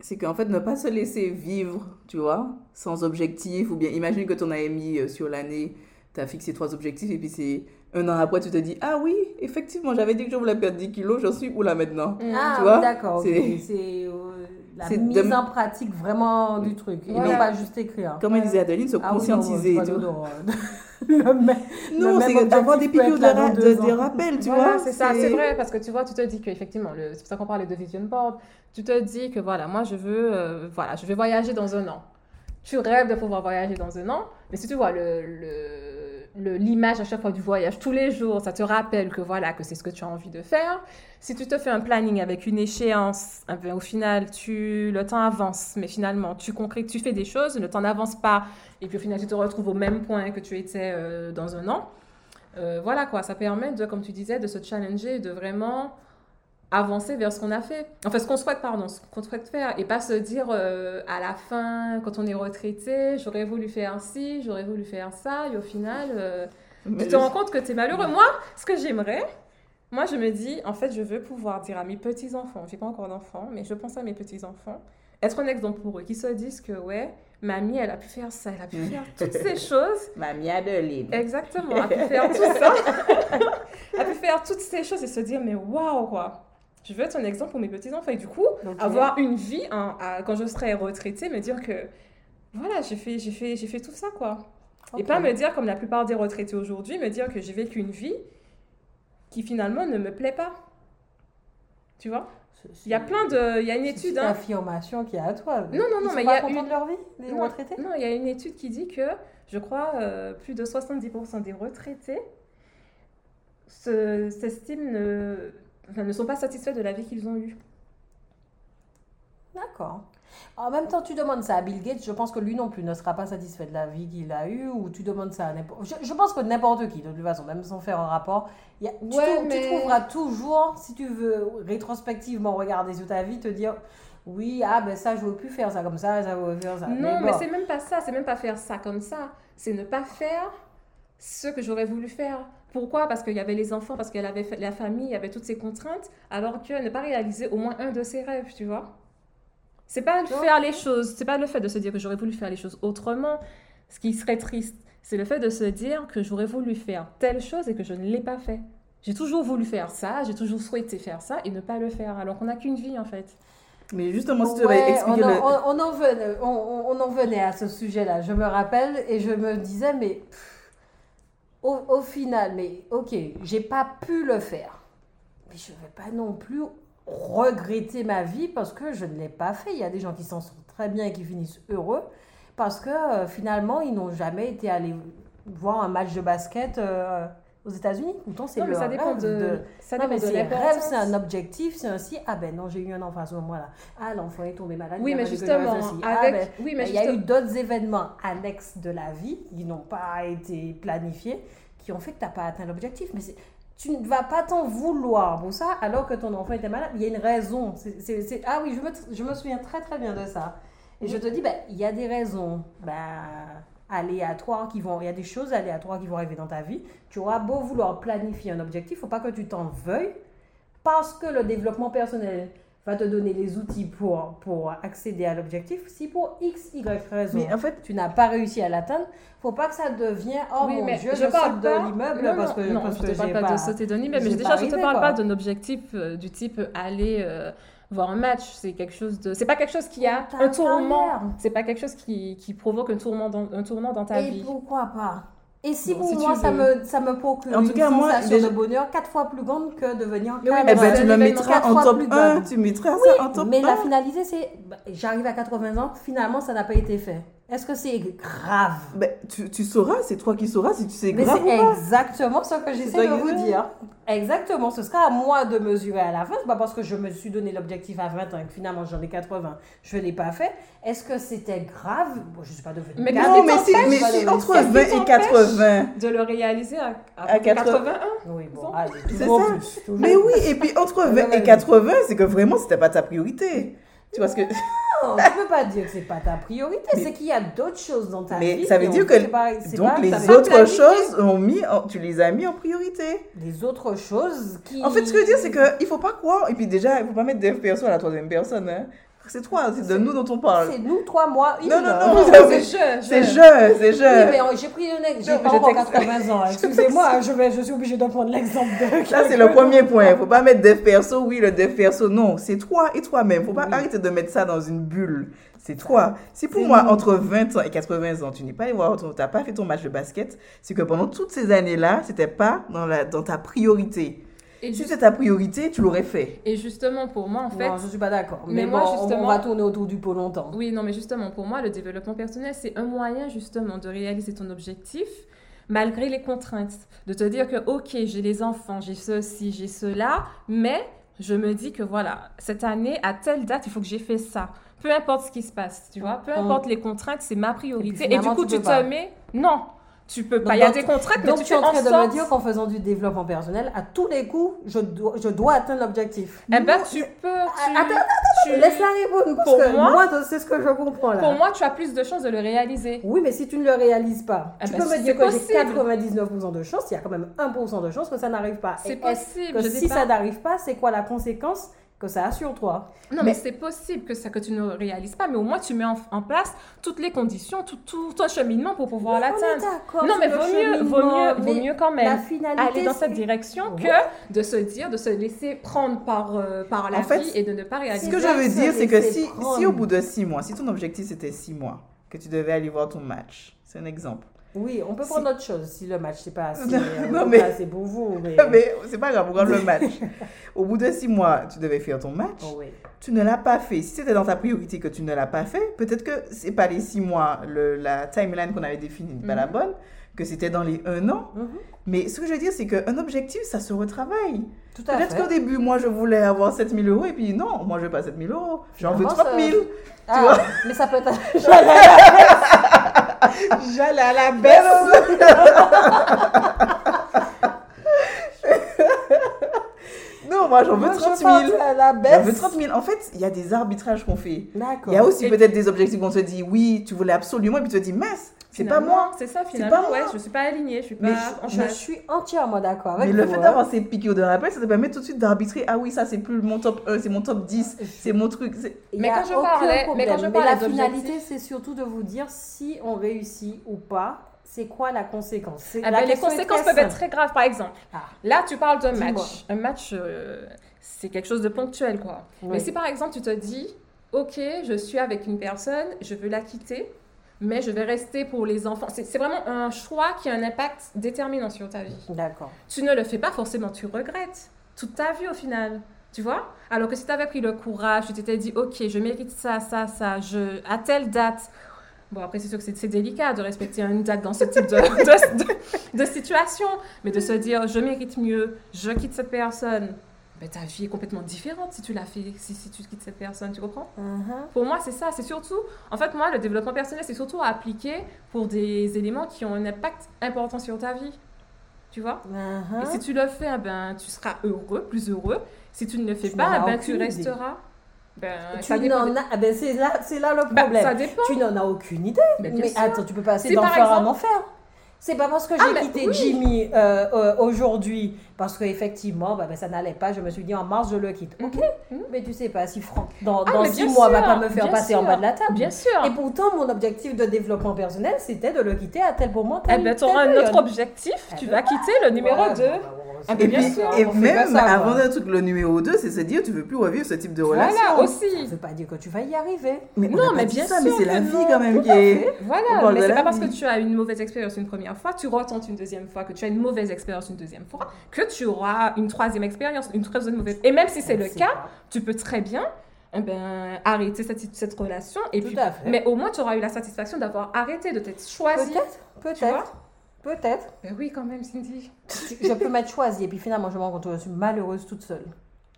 C'est qu'en fait, ne pas se laisser vivre, tu vois, sans objectif. Ou bien, imagine que ton ami euh, sur l'année, tu as fixé trois objectifs et puis c'est un an après, tu te dis Ah oui, effectivement, j'avais dit que je voulais perdre 10 kilos, j'en suis où là maintenant Ah, Tu vois, d'accord. c'est- C'est euh, la mise de- en pratique vraiment du truc. Et Voilà. non pas juste écrire. Comme elle disait Adeline, se Ah oui, non, le même- Non, c'est d'avoir des piqûres de, ra- des rappels, tu Voilà, vois. c'est ça, c'est vrai, parce que tu vois, tu te dis qu'effectivement, le- c'est pour ça qu'on parlait de vision board, tu te dis que voilà, moi je veux, euh, voilà, je vais voyager dans un an. Tu rêves de pouvoir voyager dans un an, mais si tu vois le- l'image à chaque fois du voyage, tous les jours, ça te rappelle que voilà, que c'est ce que tu as envie de faire. Si tu te fais un planning avec une échéance, eh bien, au final, tu, le temps avance, mais finalement, tu concrètes, tu fais des choses, le temps n'avance pas, et puis au final, tu te retrouves au même point que tu étais euh, dans un an. Euh, voilà quoi, ça permet de, comme tu disais, de se challenger, de vraiment avancer vers ce qu'on a fait. Enfin, ce qu'on souhaite, pardon, ce qu'on souhaite faire, et pas se dire euh, à la fin, quand on est retraité, j'aurais voulu faire ci, j'aurais voulu faire ça, et au final, euh, tu te rends compte que tu es malheureux. Moi, ce que j'aimerais, moi, je me dis, en fait, je veux pouvoir dire à mes petits-enfants, j'ai pas encore d'enfants, mais je pense à mes petits-enfants, être un exemple pour eux, qui se disent que, ouais, mamie, elle a pu faire ça, elle a pu faire toutes ces choses, Mamie Adeline. Exactement, elle a pu faire tout ça. elle a pu faire toutes ces choses et se dire, mais waouh, quoi. Je veux être un exemple pour mes petits-enfants. Et du coup, avoir une vie, hein, à- quand je serai retraitée, me dire que voilà, j'ai fait, j'ai fait, j'ai fait tout ça, quoi. Et pas me dire, comme la plupart des retraités aujourd'hui, me dire que j'ai vécu une vie qui finalement ne me plaît pas. Tu vois? C'est- Il y a plein de... Il y a une c'est étude... une hein. affirmation qui est à toi. Non, non, non, Ils mais il y a une- de leur vie, les Non, retraités? Non, il y a une étude qui dit que, je crois, euh, plus de 70% des retraités se- s'estiment enfin, ne sont pas satisfaits de la vie qu'ils ont eue. D'accord. En même temps, tu demandes ça à Bill Gates, je pense que lui non plus ne sera pas satisfait de la vie qu'il a eue, ou tu demandes ça à n'importe... Je, je pense que n'importe qui, de toute façon, même sans faire un rapport, y a- tu, Ouais, trou- tu mais- trouveras toujours, si tu veux rétrospectivement regarder sur ta vie, te dire, oui, ah ben ça, je ne veux plus faire ça comme ça, ça, je veux faire ça. Non, mais bon. c'est même pas ça, c'est même pas faire ça comme ça. C'est ne pas faire ce que j'aurais voulu faire. Pourquoi? Parce qu'il y avait les enfants, parce qu'elle avait fait- la famille, il y avait toutes ces contraintes, alors que ne pas réaliser au moins un de ses rêves, tu vois? C'est pas faire les choses, c'est pas le fait de se dire que j'aurais voulu faire les choses autrement, ce qui serait triste. C'est le fait de se dire que j'aurais voulu faire telle chose et que je ne l'ai pas fait. J'ai toujours voulu faire ça, j'ai toujours souhaité faire ça et ne pas le faire, alors qu'on n'a qu'une vie en fait. Mais justement, si tu Ouais, devais on, expliquer en, le... on- on en venait, on, on- on en venait à ce sujet-là, je me rappelle, et je me disais, mais pff, au, final, mais ok, j'ai pas pu le faire. Mais je vais pas non plus regretter ma vie parce que je ne l'ai pas fait. Il y a des gens qui s'en sortent très bien et qui finissent heureux parce que euh, finalement, ils n'ont jamais été allés voir un match de basket euh, aux États-Unis. Pourtant, c'est leur ça dépend rêve de, ça non, mais c'est un rêve, c'est un objectif, c'est ainsi. Ah ben non, j'ai eu un enfant à ce moment-là. Ah, l'enfant est tombé malade. Oui, mais justement. Ah, avec... ben, oui, mais il y a eu d'autres événements annexes de la vie qui n'ont pas été planifiés, qui ont fait que tu n'as pas atteint l'objectif. Mais tu ne vas pas t'en vouloir pour ça alors que ton enfant était malade. Il y a une raison. Ah oui, je me, je me souviens très très bien de ça. Et je te dis, ben, il y a des raisons ben, aléatoires qui vont... Il y a des choses aléatoires qui vont arriver dans ta vie. Tu auras beau vouloir planifier un objectif, il ne faut pas que tu t'en veuilles parce que le développement personnel va te donner les outils pour, pour accéder à l'objectif. Si pour X, Y raison, Mais en fait, tu n'as pas réussi à l'atteindre, faut pas que ça devienne oh Oui, mon mais Dieu, je je, parle saute pas- de l'immeuble parce que, non, parce je que te parle pas, de sauter d'un immeuble, mais déjà je te arrivé, parle pas d'un objectif euh, du type aller euh, voir un match. C'est quelque chose de, c'est pas quelque chose qui a Ta un tourment. C'est pas quelque chose qui, qui provoque un tourment dans, un tournant dans ta Et vie. pourquoi pas? Et si Bon, pour si moi, ça veux. me, ça me procure En tout une cas, moi, sensation déjà- de bonheur quatre fois plus grande que devenir Mais oui, eh mais cadre. ben, tu le mettras en top plus 1. bonne. Tu mettras Oui, ça en top mais 1. la finalité, c'est bah, j'arrive à 80 ans, finalement, ça n'a pas été fait. Est-ce que c'est grave? Ben, tu, tu sauras, c'est toi qui sauras si tu sais Mais grave ou c'est exactement ce que j'essaie de vous dire. Exactement, ce sera à moi de mesurer à la fin. Pas parce que je me suis donné l'objectif à 20 ans et que finalement j'en ai 80, je ne l'ai pas fait. Est-ce que c'était grave? Bon, Je ne suis pas devenue Mais Non, mais si, mais si entre cadre. 20 et 80. De le réaliser à, à À 80. 81. Oui, bon, allez, C'est toujours ça. plus, toujours Mais oui, et puis entre Ouais, 20 ouais. et 80, c'est que vraiment, c'était pas ta priorité. Tu vois ce que. Non, tu peux pas dire que c'est pas ta priorité, Mais- c'est qu'il y a d'autres choses dans ta Mais vie. ça veut dire que- pas- Donc pas- les autres choses, ont mis en- tu les as mis en priorité. Les autres choses qui. En fait, ce que je veux dire, c'est qu'il faut pas croire. Et puis déjà, il faut pas mettre des perso à la troisième personne. Hein. C'est toi, c'est de nous dont on parle. C'est nous, toi, moi, il. Non, non, non, C'est je, C'est je. c'est je. Oui, mais j'ai pris le nec- j'ai pas je encore t'ex- 80 ans. Excusez-moi, je, suis obligée de prendre l'exemple de. Ça, c'est le premier point. Faut pas mettre dev perso. Oui, le dev perso, non. C'est toi et toi-même. Faut pas arrêter de mettre ça dans une bulle. C'est toi. Si pour moi, entre 20 ans et 80 ans, tu n'es pas allé voir, tu n'as pas fait ton match de basket, c'est que pendant toutes ces années-là, c'était pas dans, la, dans ta priorité. Et, Si c'était ta priorité, tu l'aurais fait. et justement, pour moi, en fait, Non, je suis pas d'accord. Mais Mais, moi, bon, justement- on va tourner autour du pot longtemps. Oui, non, mais justement, pour moi, le développement personnel, c'est un moyen justement de réaliser ton objectif malgré les contraintes. De te dire que, ok, j'ai les enfants, j'ai ceci, j'ai cela, mais je me dis que voilà, cette année, à telle date, il faut que j'ai fait ça. Peu importe ce qui se passe, tu vois, peu importe les contraintes, c'est ma priorité. Et, du coup, tu te mets. Non, tu peux pas. Il y a des contraintes, mais Donc tu tu es en train de me dire qu'en faisant du développement personnel, à tous les coups, je dois, je dois atteindre l'objectif. Eh ben, tu peux. Tu, Attends, tu- Laisse-la répondre, parce Pour que moi- moi, c'est ce que je comprends là. Pour moi, tu as plus de chances de le réaliser. Oui, mais si tu ne le réalises pas, Ah tu ben, peux me dire que j'ai possible. 99% de chance, il y a quand même 1% de chance que ça n'arrive pas. C'est possible. que je dis si ça n'arrive pas, c'est quoi la conséquence que ça a sur toi Non, mais, c'est possible que, ça, que tu ne réalises pas, mais au moins tu mets en, en place toutes les conditions, tout, tout ton cheminement pour pouvoir l'atteindre. d'accord Non, mais vaut mieux, vaut mieux, vaut mieux quand La même finalité, aller dans cette direction Ouais. que de se dire, de se laisser prendre par, euh, par la En fait, vie et de ne pas réaliser. Ce que je veux dire, c'est que si, prendre. si au bout de six mois, si ton objectif c'était six mois, que tu devais aller voir ton match. C'est un exemple. Oui, on peut prendre autre chose si le match c'est pas assez, Non, euh, non, pas mais- assez pour vous. Mais... Mais c'est pas grave, regarde le match. Au bout de six mois, tu devais faire ton match. Oh, oui. Tu ne l'as pas fait. Si c'était dans ta priorité que tu ne l'as pas fait, peut-être que c'est pas les six mois, le, la timeline qu'on avait définie n'est pas la bonne, que c'était dans les un an. Mhm. Mais ce que je veux dire, c'est qu'un objectif, ça se retravaille. Peut-être qu'au début, moi, je voulais avoir 7000 euros, et puis non, moi, je veux pas 7000 euros. J'en veux Finalement, 30 000. ça- Ah, vois mais ça peut être. J'allais à la baisse. Non, moi, j'en veux Moi, je 30 000. pense à la J'en veux baisse. 30 000. En fait, il y a des arbitrages qu'on fait. Il y a aussi Et- peut-être des objectifs où on se dit, oui, tu voulais absolument, et puis tu te dis, mince, c'est pas moi. C'est ça, pas finalement, moi. ouais, je suis pas alignée, je suis pas Mais en Je suis entièrement d'accord Mais le vous, fait hein. d'avoir ces piqûres de rappel, ça te permet tout de suite d'arbitrer. Ah oui, ça, c'est plus mon top 1, c'est mon top 10, c'est mon truc. Mais quand je parlais- mais quand je la parlais finalité, c'est surtout de vous dire si on réussit ou pas. C'est quoi la conséquence? Ah la ben, les conséquences peuvent être très graves, par exemple. Ah. Là, tu parles d'un match. Un match, euh, c'est quelque chose de ponctuel, quoi. Oui. Mais si par exemple, tu te dis, OK, je suis avec une personne, je veux la quitter, mais je vais rester pour les enfants. C'est vraiment un choix qui a un impact déterminant sur ta vie. D'accord. Tu ne le fais pas forcément, tu regrettes toute ta vie au final. Tu vois? Alors que si tu avais pris le courage, tu t'étais dit, OK, je mérite ça, ça, ça, je, à telle date. Bon, après, c'est sûr que c'est c'est délicat de respecter une date dans ce type de, de, de- de situation, mais de se dire, je mérite mieux, je quitte cette personne. Ben, ta vie est complètement différente si tu l'as fait, si, si tu quittes cette personne, tu comprends? Mhm. Pour moi, c'est ça, c'est surtout, en fait, moi, le développement personnel, c'est surtout à appliquer pour des éléments qui ont un impact important sur ta vie. Tu vois? Mhm. et si tu le fais, eh ben, tu seras heureux, plus heureux. Si tu ne le fais Tu pas, eh ben, tu resteras. Ben, Tu n'en as... ah ben c'est là, c'est là le Bah, problème. ça dépend. Tu n'en as aucune idée. Mais Mais, bien sûr. attends, tu peux passer Si, d'enfer à enfer. C'est pas parce que j'ai Ah, mais quitté oui. Jimmy euh, euh, aujourd'hui, parce qu'effectivement, bah, ben, ça n'allait pas. Je me suis dit en mars, je le quitte. Ok, mhm. mais tu sais pas si Franck, dans, Ah, dans six bien mois, va pas me faire bien passer en bas de la table. Bien sûr. Et pourtant, mon objectif de développement personnel, c'était de le quitter à tel moment. Eh tel- ben, tu telle auras un autre objectif. Eh Tu ben, vas quitter le numéro Ouais, 2. bah, bah, bah, Ah, Et, bien puis, sûr, et même ça, avant d'un truc, le numéro 2, c'est se dire, tu veux plus revivre ce type de relation. Voilà, Ça aussi. veut pas dire que tu vas y arriver. Mais on Non, mais bien ça, sûr mais c'est la vie quand même qui est. Voilà, mais c'est pas parce que tu as une mauvaise expérience une première fois, tu retentes une deuxième fois, que tu as une mauvaise expérience une deuxième fois, que tu auras une troisième expérience, une troisième mauvaise. Et même si c'est le cas, tu peux très bien eh ben, arrêter cette, cette relation. Et Tout puis, à fait. Mais au moins, tu auras eu la satisfaction d'avoir arrêté, de t'être choisi. Peut-être, peut-être, peut-être. Ben oui, quand même, Cindy. je peux m'être choisie et puis finalement je me rends compte que je suis malheureuse toute seule.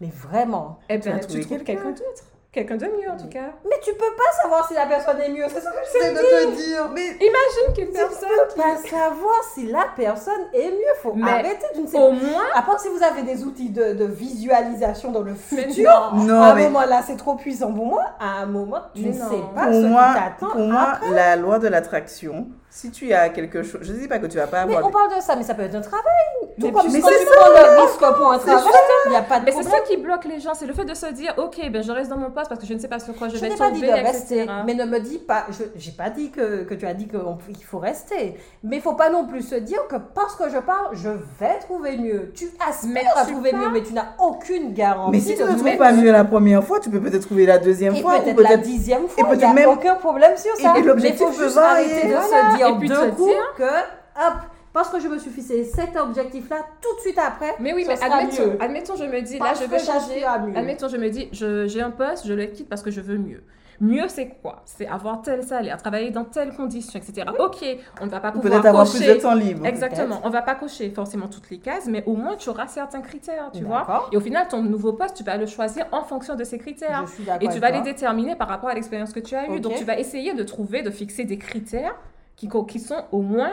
Mais vraiment. Eh ben, tu trouves quelqu'un. quelqu'un d'autre? Quelqu'un de mieux, en tout cas. Mais tu peux pas savoir si la personne est mieux, c'est ça que j'essaie de te dire. Mais Imagine qu'une tu personne. peux pas savoir si la personne est mieux. Faut Mais arrêter d'une Au moins, À part si vous avez des outils de, de visualisation dans le Mais futur, non. à un mais- moment là c'est trop puissant pour moi, à un moment tu Mais ne non. sais pas pour ce moi, qui t'attend. pour moi après. la loi de l'attraction, si tu as quelque chose, je ne dis pas que tu vas pas Mais avoir. on parle de ça, mais ça peut être un travail. Tout Mais comme puis- quand mais tu c'est prends le risque pour un travail, il n'y a pas de Mais c'est ça qui bloque les gens, c'est le fait de se dire, ok, ben je reste dans mon poste parce que je ne sais pas sur quoi je, Je vais n'ai pas dit tomber, de etc. rester, mais ne me dis pas, je j'ai pas dit que, que tu as dit qu'il faut rester, mais il faut pas non plus se dire que parce que je pars, je vais trouver mieux. Tu aspires Mais à trouver mieux, mais tu n'as aucune garantie. Mais si tu ne trouves pas mieux la première fois, tu peux peut-être trouver la deuxième et fois ou peut-être la peut-être. dixième et fois, il n'y peut-être a même- aucun problème sur ça. et mais l'objectif faut peut juste arrêter de se dire Et puis deux dire- que, hop, parce que je me suis fixé cet objectif-là, tout de suite après, Mais oui, ce mais sera admettons, mieux. admettons, je me dis, là, Parce je que vais changer. j'aspire à mieux. Admettons, je me dis, je- j'ai un poste, je le quitte parce que je veux mieux. Mieux, c'est quoi? C'est avoir tel salaire, travailler dans telles conditions, etc. Ok, on ne va pas ou pouvoir Peut-être avoir cocher. plus de temps libre. Exactement, on va pas cocher forcément toutes les cases, mais au moins tu auras certains critères, tu vois. Et au final, ton nouveau poste, tu vas le choisir en fonction de ces critères. Je suis Et tu vas toi. les déterminer par rapport à l'expérience que tu as eue. Donc, tu vas essayer de trouver, de fixer des critères qui, co- qui sont au moins,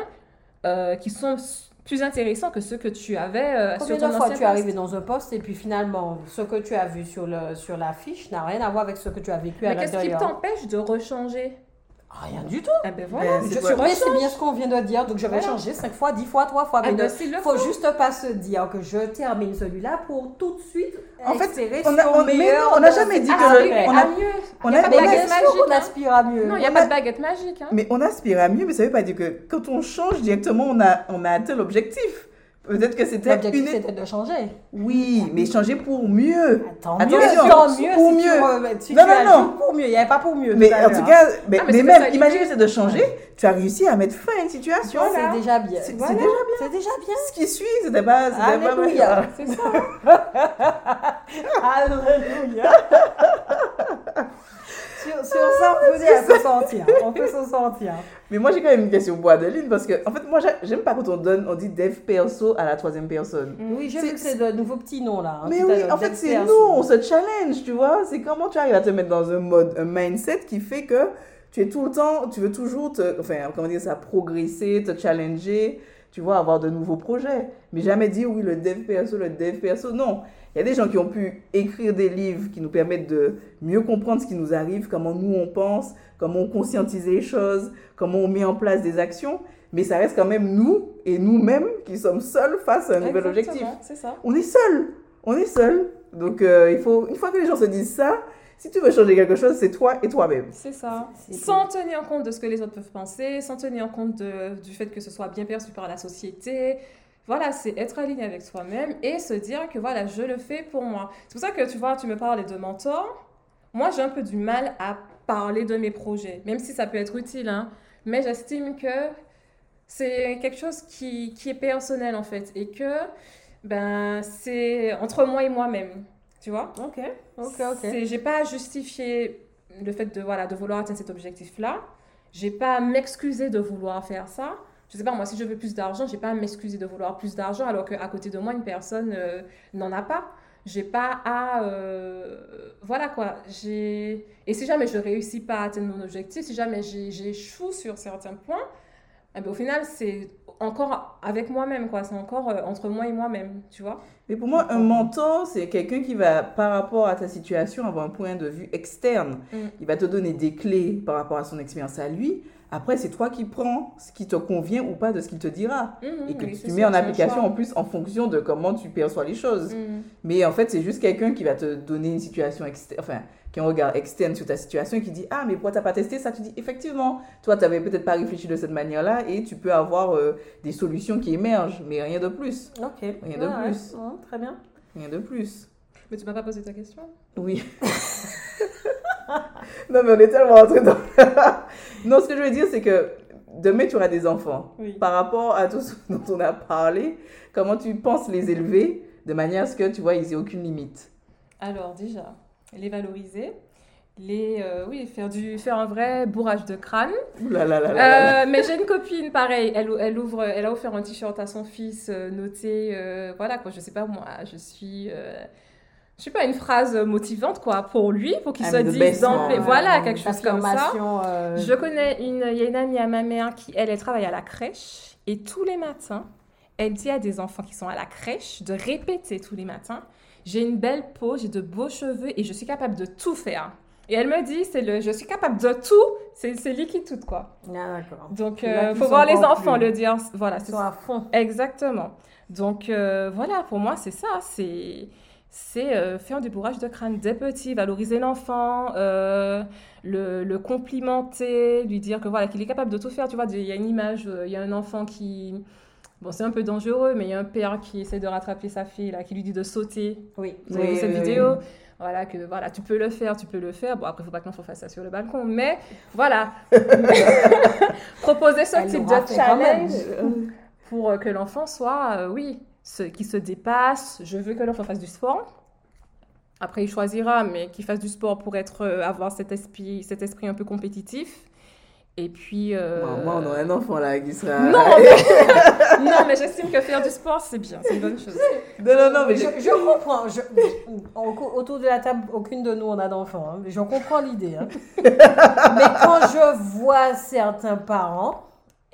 euh, qui sont plus intéressants que ceux que tu avais euh, Combien sur de ton fois ancien tu es arrivé dans un poste et puis finalement, ce que tu as vu sur, le, sur la fiche n'a rien à voir avec ce que tu as vécu à Mais qu'est-ce qui l'intérieur t'empêche de rechanger? Rien du tout. Eh ben voilà, Ben, Je- c'est bien ce qu'on vient de dire, donc je vais Voilà. changer 5 fois, 10 fois, 3 fois. Ah Mais ben, ne s'il le faut faut. juste pas se dire que je termine celui-là pour tout de suite En fait, on a- on- mais non, on n'a jamais dit que Ah, après. on a- mieux. on a a- pas de on baguette magique. hein. aspire à mieux. Non, il n'y a On pas de baguette magique. Hein. Mais on aspire à mieux, mais ça veut pas dire que quand on change directement, on a, on a atteint l'objectif. Peut-être que c'était L'objectif, une... c'était de changer. Oui, mais changer pour mieux. Tant Attention, mieux, tant mieux pour si mieux. tu, re- si Non, tu non, non. pour mieux. Il n'y avait pas pour mieux. Mais en tout cas, mais, Ah, mais même, ça, imagine que c'est de changer, tu as réussi à mettre fin à une situation. C'est déjà bien. C'est déjà bien. C'est déjà bien. Ce qui suit, c'était pas... c'était pas- Alléluia. C'est ça. Alléluia. Sur, ça, on peut dire, s'en sortir. On peut s'en sortir. Mais moi, j'ai quand même une question pour Adeline, parce que, en fait, moi, j'a- j'aime pas quand on donne, on dit dev perso à la troisième personne. Oui, j'ai vu que c'est de nouveaux petits noms là. hein, Mais oui, en fait, c'est nous, on se challenge, tu vois. C'est comment tu arrives à te mettre dans un mode, un mindset qui fait que tu es tout le temps, tu veux toujours te, enfin, comment dire ça, progresser, te challenger, tu vois, avoir de nouveaux projets. Mais jamais dire, oui, le dev perso, le dev perso. Non. Il y a des gens qui ont pu écrire des livres qui nous permettent de mieux comprendre ce qui nous arrive, comment nous on pense, comment on conscientise les choses, comment on met en place des actions. Mais ça reste quand même nous et nous-mêmes qui sommes seuls face à un nouvel objectif ça. on est seul. On est seul. Donc, euh, il faut, une fois que les gens se disent ça, si tu veux changer quelque chose, c'est toi et toi-même. C'est ça. Sans tenir compte de ce que les autres peuvent penser, sans tenir compte de- du fait que ce soit bien perçu par la société. Voilà, c'est être aligné avec soi-même et se dire que voilà, je le fais pour moi. C'est pour ça que tu vois, tu me parlais de mentor. Moi, j'ai un peu du mal à parler de mes projets, même si ça peut être utile, hein. mais j'estime que c'est quelque chose qui, qui est personnel en fait et que ben, c'est entre moi et moi-même, tu vois? Ok, ok, ok. J'ai pas à justifier le fait de, voilà, de vouloir atteindre cet objectif-là. J'ai pas à m'excuser de vouloir faire ça. Je sais pas, moi, si je veux plus d'argent, j'ai pas à m'excuser de vouloir plus d'argent alors qu'à côté de moi, une personne euh, n'en a pas. J'ai pas à. euh, voilà quoi. J'ai... Et si jamais je réussis pas à atteindre mon objectif, si jamais j'échoue sur certains points, eh ben, au final, c'est encore avec moi-même, quoi. C'est encore euh, entre moi et moi-même, tu vois. Mais pour moi, un mentor, c'est quelqu'un qui va, par rapport à ta situation, avoir un point de vue externe. Mm. Il va te donner des clés par rapport à son expérience à lui. Après, c'est toi qui prends ce qui te convient ou pas de ce qu'il te dira. Mhm, Et que oui, tu mets en application en plus en fonction de comment tu perçois les choses. Mhm. Mais en fait, c'est juste quelqu'un qui va te donner une situation externe, enfin, qui a un regard externe sur ta situation et qui dit Ah, mais pourquoi t'as pas testé ça? Tu dis Effectivement, toi, tu n'avais peut-être pas réfléchi de cette manière-là et tu peux avoir euh, des solutions qui émergent, mais rien de plus. Ok. Rien de Ouais, plus. ouais, ouais, très bien. Rien de plus. Mais tu m'as pas posé ta question Oui. non, mais on est tellement entré dans. non, ce que je veux dire, c'est que demain, tu auras des enfants. Oui. Par rapport à tout ce dont on a parlé, comment tu penses les élever de manière à ce que, tu vois, ils aient aucune limite? Alors déjà, les valoriser, les euh, oui faire du faire un vrai bourrage de crâne. Là là là. Euh, mais j'ai une copine pareil, elle, elle ouvre, elle a offert un t-shirt à son fils euh, noté voilà quoi, je sais pas moi, je suis je sais pas une phrase motivante quoi pour lui, pour qu'il dise best d'emblée- man. voilà quelque chose comme ça. Euh, Je connais une, il y a une amie à ma mère qui, elle, elle travaille à la crèche et tous les matins, elle dit à des enfants qui sont à la crèche de répéter tous les matins J'ai une belle peau, j'ai de beaux cheveux et je suis capable de tout faire. Et elle me dit C'est le je suis capable de tout, c'est c'est liquide tout quoi. Ah, d'accord. Donc, Il euh, qui faut voir les enfants plus- le dire. Voilà, Ils c'est sont à fond. Exactement. Donc euh, voilà, pour moi, c'est ça. C'est c'est euh, faire du bourrage de crâne dès petit, valoriser l'enfant, euh, le, le complimenter, lui dire que voilà qu'il est capable de tout faire. Tu vois, il y a une image, euh, il y a un enfant qui Bon, c'est un peu dangereux, mais il y a un père qui essaie de rattraper sa fille, là, qui lui dit de sauter. Oui. Vous avez Oui, vu cette oui, vidéo oui. Voilà, que voilà, tu peux le faire, tu peux le faire. Bon, après, il faut pas que l'enfant fasse ça sur le balcon, mais voilà. Proposer ce Elle type de challenge pour que l'enfant soit, oui, ce, qui se dépasse. Je veux que l'enfant fasse du sport. Après, il choisira, mais qu'il fasse du sport pour être, euh, avoir cet esprit, cet esprit un peu compétitif. Et puis. euh, Moi, moi, on a un enfant là qui sera. Non, mais, non, mais j'estime que faire du sport, c'est bien, c'est une bonne chose. non, non, non, mais Je, comprends. Je- autour de la table, aucune de nous on a d'enfants. hein, mais je comprends l'idée. hein. mais quand je vois certains parents,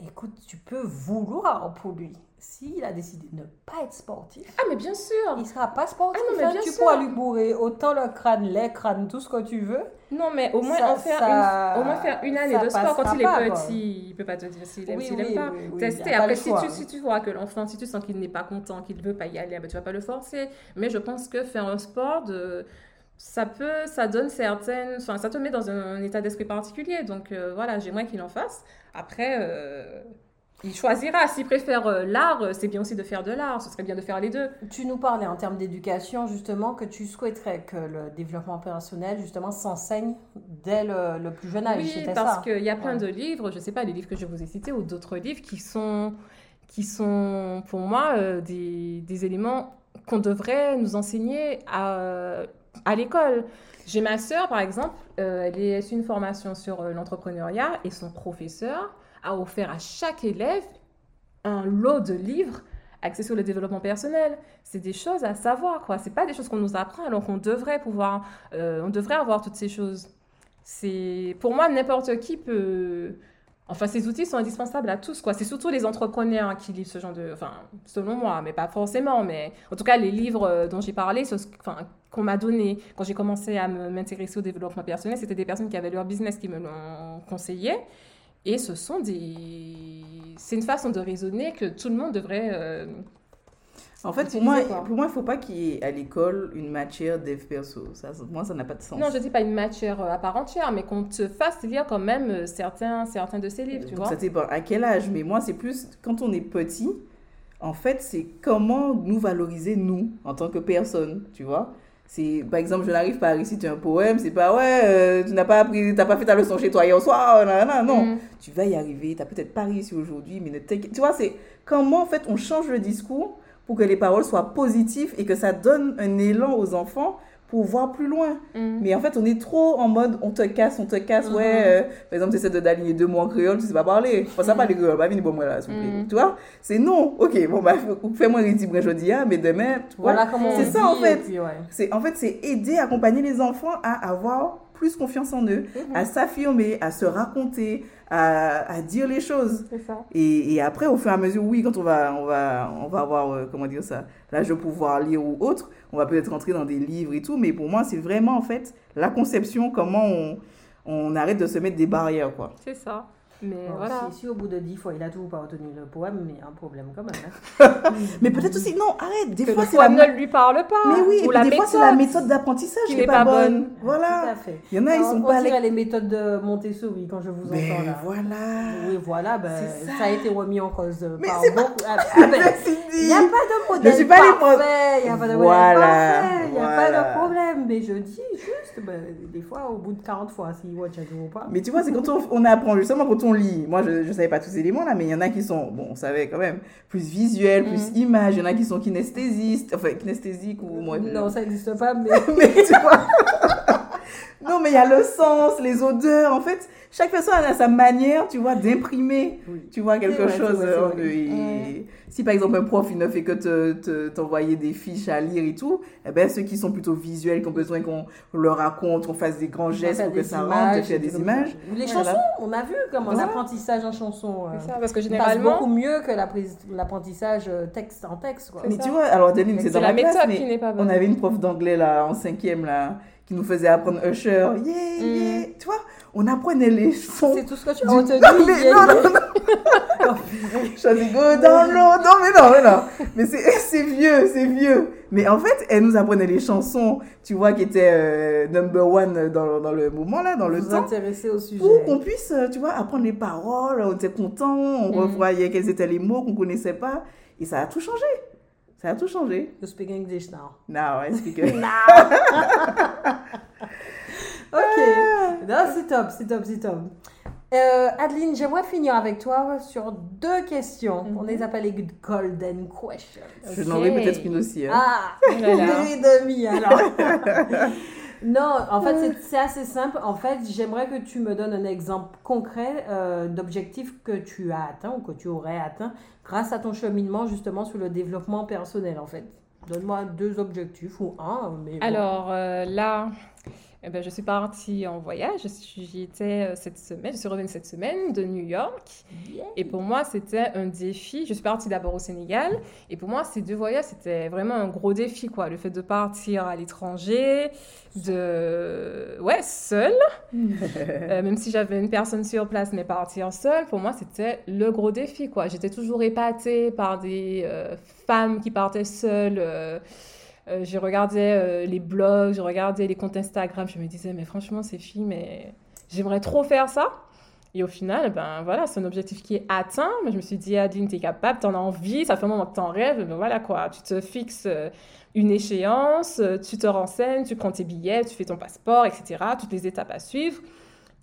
écoute, tu peux vouloir pour lui. S'il a décidé de ne pas être sportif, Ah, mais bien sûr il sera pas sportif. Ah non, mais hein. bien tu sûr. pourras lui bourrer autant le crâne, les crânes, tout ce que tu veux. Non, mais au moins, Ça- en faire, ça- une, au moins faire une année de sport quand il est pas, quoi. petit. Il peut pas te dire s'il aime, Oui, s'il oui, aime pas. oui, oui, Tester. pas Après, si choix. tu, si tu vois que l'enfant, si tu sens qu'il n'est pas content, qu'il ne veut pas y aller, ben, tu vas pas le forcer. Mais je pense que faire un sport, de, ça peut, ça donne certaines, enfin, ça te met dans un, état d'esprit particulier. Donc euh, voilà, j'aimerais qu'il en fasse. Après, euh, il choisira. S'il préfère euh, l'art, euh, c'est bien aussi de faire de l'art. Ce serait bien de faire les deux. Tu nous parlais en termes d'éducation, justement, que tu souhaiterais que le développement personnel, justement, s'enseigne dès le, le plus jeune âge. Oui, parce qu'il y a plein Ouais. de livres, je ne sais pas, les livres que je vous ai cités ou d'autres livres qui sont, qui sont pour moi euh, des, des éléments qu'on devrait nous enseigner à, à l'école. J'ai ma sœur, par exemple, euh, elle est une formation sur l'entrepreneuriat et son professeur a offert à chaque élève un lot de livres axés sur le développement personnel. C'est des choses à savoir, quoi. C'est pas des choses qu'on nous apprend, alors qu'on devrait pouvoir, euh, on devrait avoir toutes ces choses. C'est pour moi n'importe qui peut. Enfin, ces outils sont indispensables à tous, quoi. C'est surtout les entrepreneurs qui lisent ce genre de, enfin, selon moi, mais pas forcément, mais en tout cas les livres euh, dont j'ai parlé, enfin, qu'on m'a donné quand j'ai commencé à m'intéresser au développement personnel, c'était des personnes qui avaient leur business qui me l'ont conseillé, et ce sont des, c'est une façon de raisonner que tout le monde devrait. euh, En fait, pour moi, quoi. pour moi, il ne faut pas qu'il y ait à l'école une matière dev perso. Ça, moi, ça n'a pas de sens. Non, je dis pas une matière euh, à part entière, mais qu'on te fasse lire quand même euh, certains, certains de ces livres, tu Donc, vois. ça dépend à quel âge. Mais moi, c'est plus quand on est petit, en fait, c'est comment nous valoriser, nous, en tant que personne, tu vois. C'est, par exemple, je n'arrive pas à réciter un poème, c'est pas, ouais, euh, tu n'as pas appris, t'as pas fait ta leçon chez toi hier soir, non, non, non. Mm. Tu vas y arriver, t'as peut-être pas réussi aujourd'hui, mais ne t'inquiète. Tu vois, c'est comment, en fait, on change le discours pour que les paroles soient positives et que ça donne un élan aux enfants pour voir plus loin. Mm. Mais en fait, on est trop en mode on te casse, on te casse. Mhm. Ouais, euh, par exemple, tu essaies de d'aligner deux mots en créole, tu sais pas parler. Enfin, ça parle créole, pas venir pour moi là, s'il vous plaît. Mhm. Tu vois? C'est non. Ok, bon, bah, fais-moi rédible aujourd'hui, hein, mais demain, tu vois. Voilà comment on C'est ça, en fait. puis, ouais. C'est, en fait, c'est aider, accompagner les enfants à avoir plus confiance en eux, Mhm. à s'affirmer, à se raconter, à, à dire les choses. Ça. Et, et après, au fur et à mesure, oui, quand on va, on va, on va avoir, euh, comment dire ça, l'âge de pouvoir lire ou autre, on va peut-être rentrer dans des livres et tout, mais pour moi, c'est vraiment, en fait, la conception, comment on, on arrête de se mettre des barrières, quoi. C'est ça. Mais Bon, voilà. si, si au bout de dix fois il a toujours pas retenu le poème, mais il y a un problème quand même. hein. Mais peut-être aussi, non, arrête, des Que fois, c'est la... ne lui parle pas. Mais oui, ou la des fois, c'est la méthode d'apprentissage qui n'est pas, bonne. Voilà. à fait. Il y en a, ils sont on pas... allés- les méthodes de Montessori quand je vous entends là. voilà. Oui, voilà, ben, ça. ça. a été remis en cause euh, Mais par c'est beaucoup. Ah, ah, ben. Il n'y a pas de modèle Je suis pas parfait, il n'y a pas de modèle Voilà, parfait, il n'y a pas de problème. Mais je dis juste, ben, des fois, au bout de 40 fois, si watch a ou pas. Mais tu vois, c'est quand on, on apprend, justement, quand on lit. Moi, je ne savais pas tous ces éléments-là, mais il y en a qui sont, bon, on savait quand même, plus visuels, plus Mm. images. Il y en a qui sont kinesthésistes, enfin, kinesthésiques ou moi. non, ça n'existe pas, mais mais tu vois. non, mais il y a le sens, les odeurs. En fait, chaque personne a sa manière, tu vois, d'imprimer, Oui. tu vois, quelque C'est vrai, chose. c'est vrai, c'est. Et Si par exemple un prof, il ne fait que te- te- t'envoyer des fiches à lire et tout, eh ben, ceux qui sont plutôt visuels, qui ont besoin qu'on leur raconte, qu'on fasse des grands gestes pour que ça rentre, images, faire des images. Les Voilà. chansons, on a vu comme un Voilà. apprentissage en chanson. euh, C'est ça, parce que généralement, beaucoup mieux que l'apprentissage euh, texte en texte. Quoi. C'est Mais ça. tu vois, alors Adeline, c'est c'est dans la la méthode qui n'est pas bonne. on avait une prof d'anglais là en cinquième là qui nous faisait apprendre Usher, yeah, yeah. Tu vois, on apprenait les sons. C'est tout ce que tu as Du- retenu. Non, mais yeah, non, non, non. Je dis go down low. Non, mais non, mais non. Mais c'est vieux, c'est vieux. Mais en fait, elle nous apprenait les chansons, tu vois, qui étaient euh, number one dans, dans le moment là, dans le Vous temps. intéresser au sujet. Pour qu'on puisse, euh, tu vois, apprendre les paroles, on était content, on Mm. revoyait quels étaient les mots qu'on connaissait pas. Et ça a tout changé. Ça a tout changé. You speak English now. Now, I speak it. Ok. Non, c'est top, c'est top, c'est top. Euh, Adeline, j'aimerais finir avec toi sur deux questions. On les appelle les golden questions. Je n'en aurai peut-être une aussi. hein. Ah, Oh deux et demi alors. non, en fait, c'est- c'est assez simple. En fait, j'aimerais que tu me donnes un exemple concret euh, d'objectif que tu as atteint ou que tu aurais atteint grâce à ton cheminement justement sur le développement personnel, en fait. Donne-moi deux objectifs ou un. Mais bon. Alors euh, là, eh ben, je suis partie en voyage. J'y étais euh, cette semaine. Je suis revenue cette semaine de New York. Yeah. Et pour moi, c'était un défi. Je suis partie d'abord au Sénégal. Et pour moi, ces deux voyages, c'était vraiment un gros défi, quoi. Le fait de partir à l'étranger, de... Ouais, seule. Euh, même si j'avais une personne sur place, mais partir seule, pour moi, c'était le gros défi, quoi. J'étais toujours épatée par des euh, femmes qui partaient seules. euh, euh, je regardais euh, les blogs, je regardais les comptes Instagram, je me disais, mais franchement, ces filles, mais j'aimerais trop faire ça. Et au final, ben voilà, c'est un objectif qui est atteint. Mais je me suis dit, Adeline, t'es capable, t'en as envie, ça fait un moment que t'en rêves. Ben voilà quoi, tu te fixes euh, une échéance, euh, tu te renseignes, tu prends tes billets, tu fais ton passeport, etc. Toutes les étapes à suivre.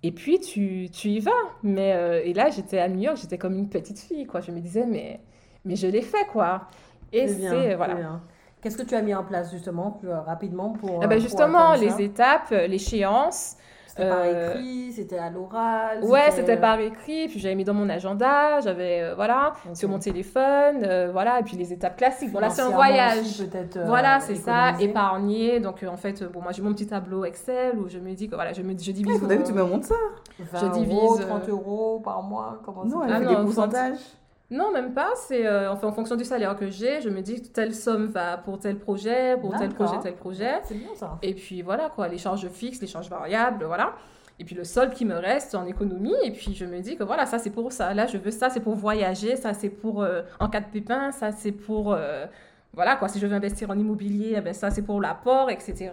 Et puis tu, tu y vas. Mais, euh, et là, j'étais à New York, j'étais comme une petite fille, quoi. Je me disais, mais, mais je l'ai fait, quoi. Et c'est voilà. Qu'est-ce que tu as mis en place justement plus euh, rapidement pour. Ah euh, ben pour justement, ça les étapes, euh, l'échéance. C'était par euh, écrit, c'était à l'oral. Ouais, c'était par écrit, puis j'avais mis dans mon agenda, j'avais, euh, voilà, Ok. sur mon téléphone, euh, voilà, et puis les étapes classiques. Bon, là, c'est un voyage. peut-être, euh, Voilà, c'est ça, épargner. Donc, euh, en fait, euh, bon, moi, j'ai mon petit tableau Excel où je me dis que, voilà, je, me, je divise faudrait que tu mon- me montres ça. 20 je divise, euros, euh, 30 euros par mois, comment Non, ça elle Ah fait non, des pourcentages. Non, même pas. C'est euh, enfin, en fonction du salaire que j'ai, je me dis que telle somme va pour tel projet, pour tel projet, tel projet. C'est bien ça. Et puis voilà, quoi, les charges fixes, les charges variables, voilà. Et puis le solde qui me reste en économie. Et puis je me dis que voilà, ça c'est pour ça. Là, je veux ça, c'est pour voyager, ça c'est pour euh, en cas de pépin, ça c'est pour. euh, voilà, quoi, si je veux investir en immobilier, eh ben, ça c'est pour l'apport, etc.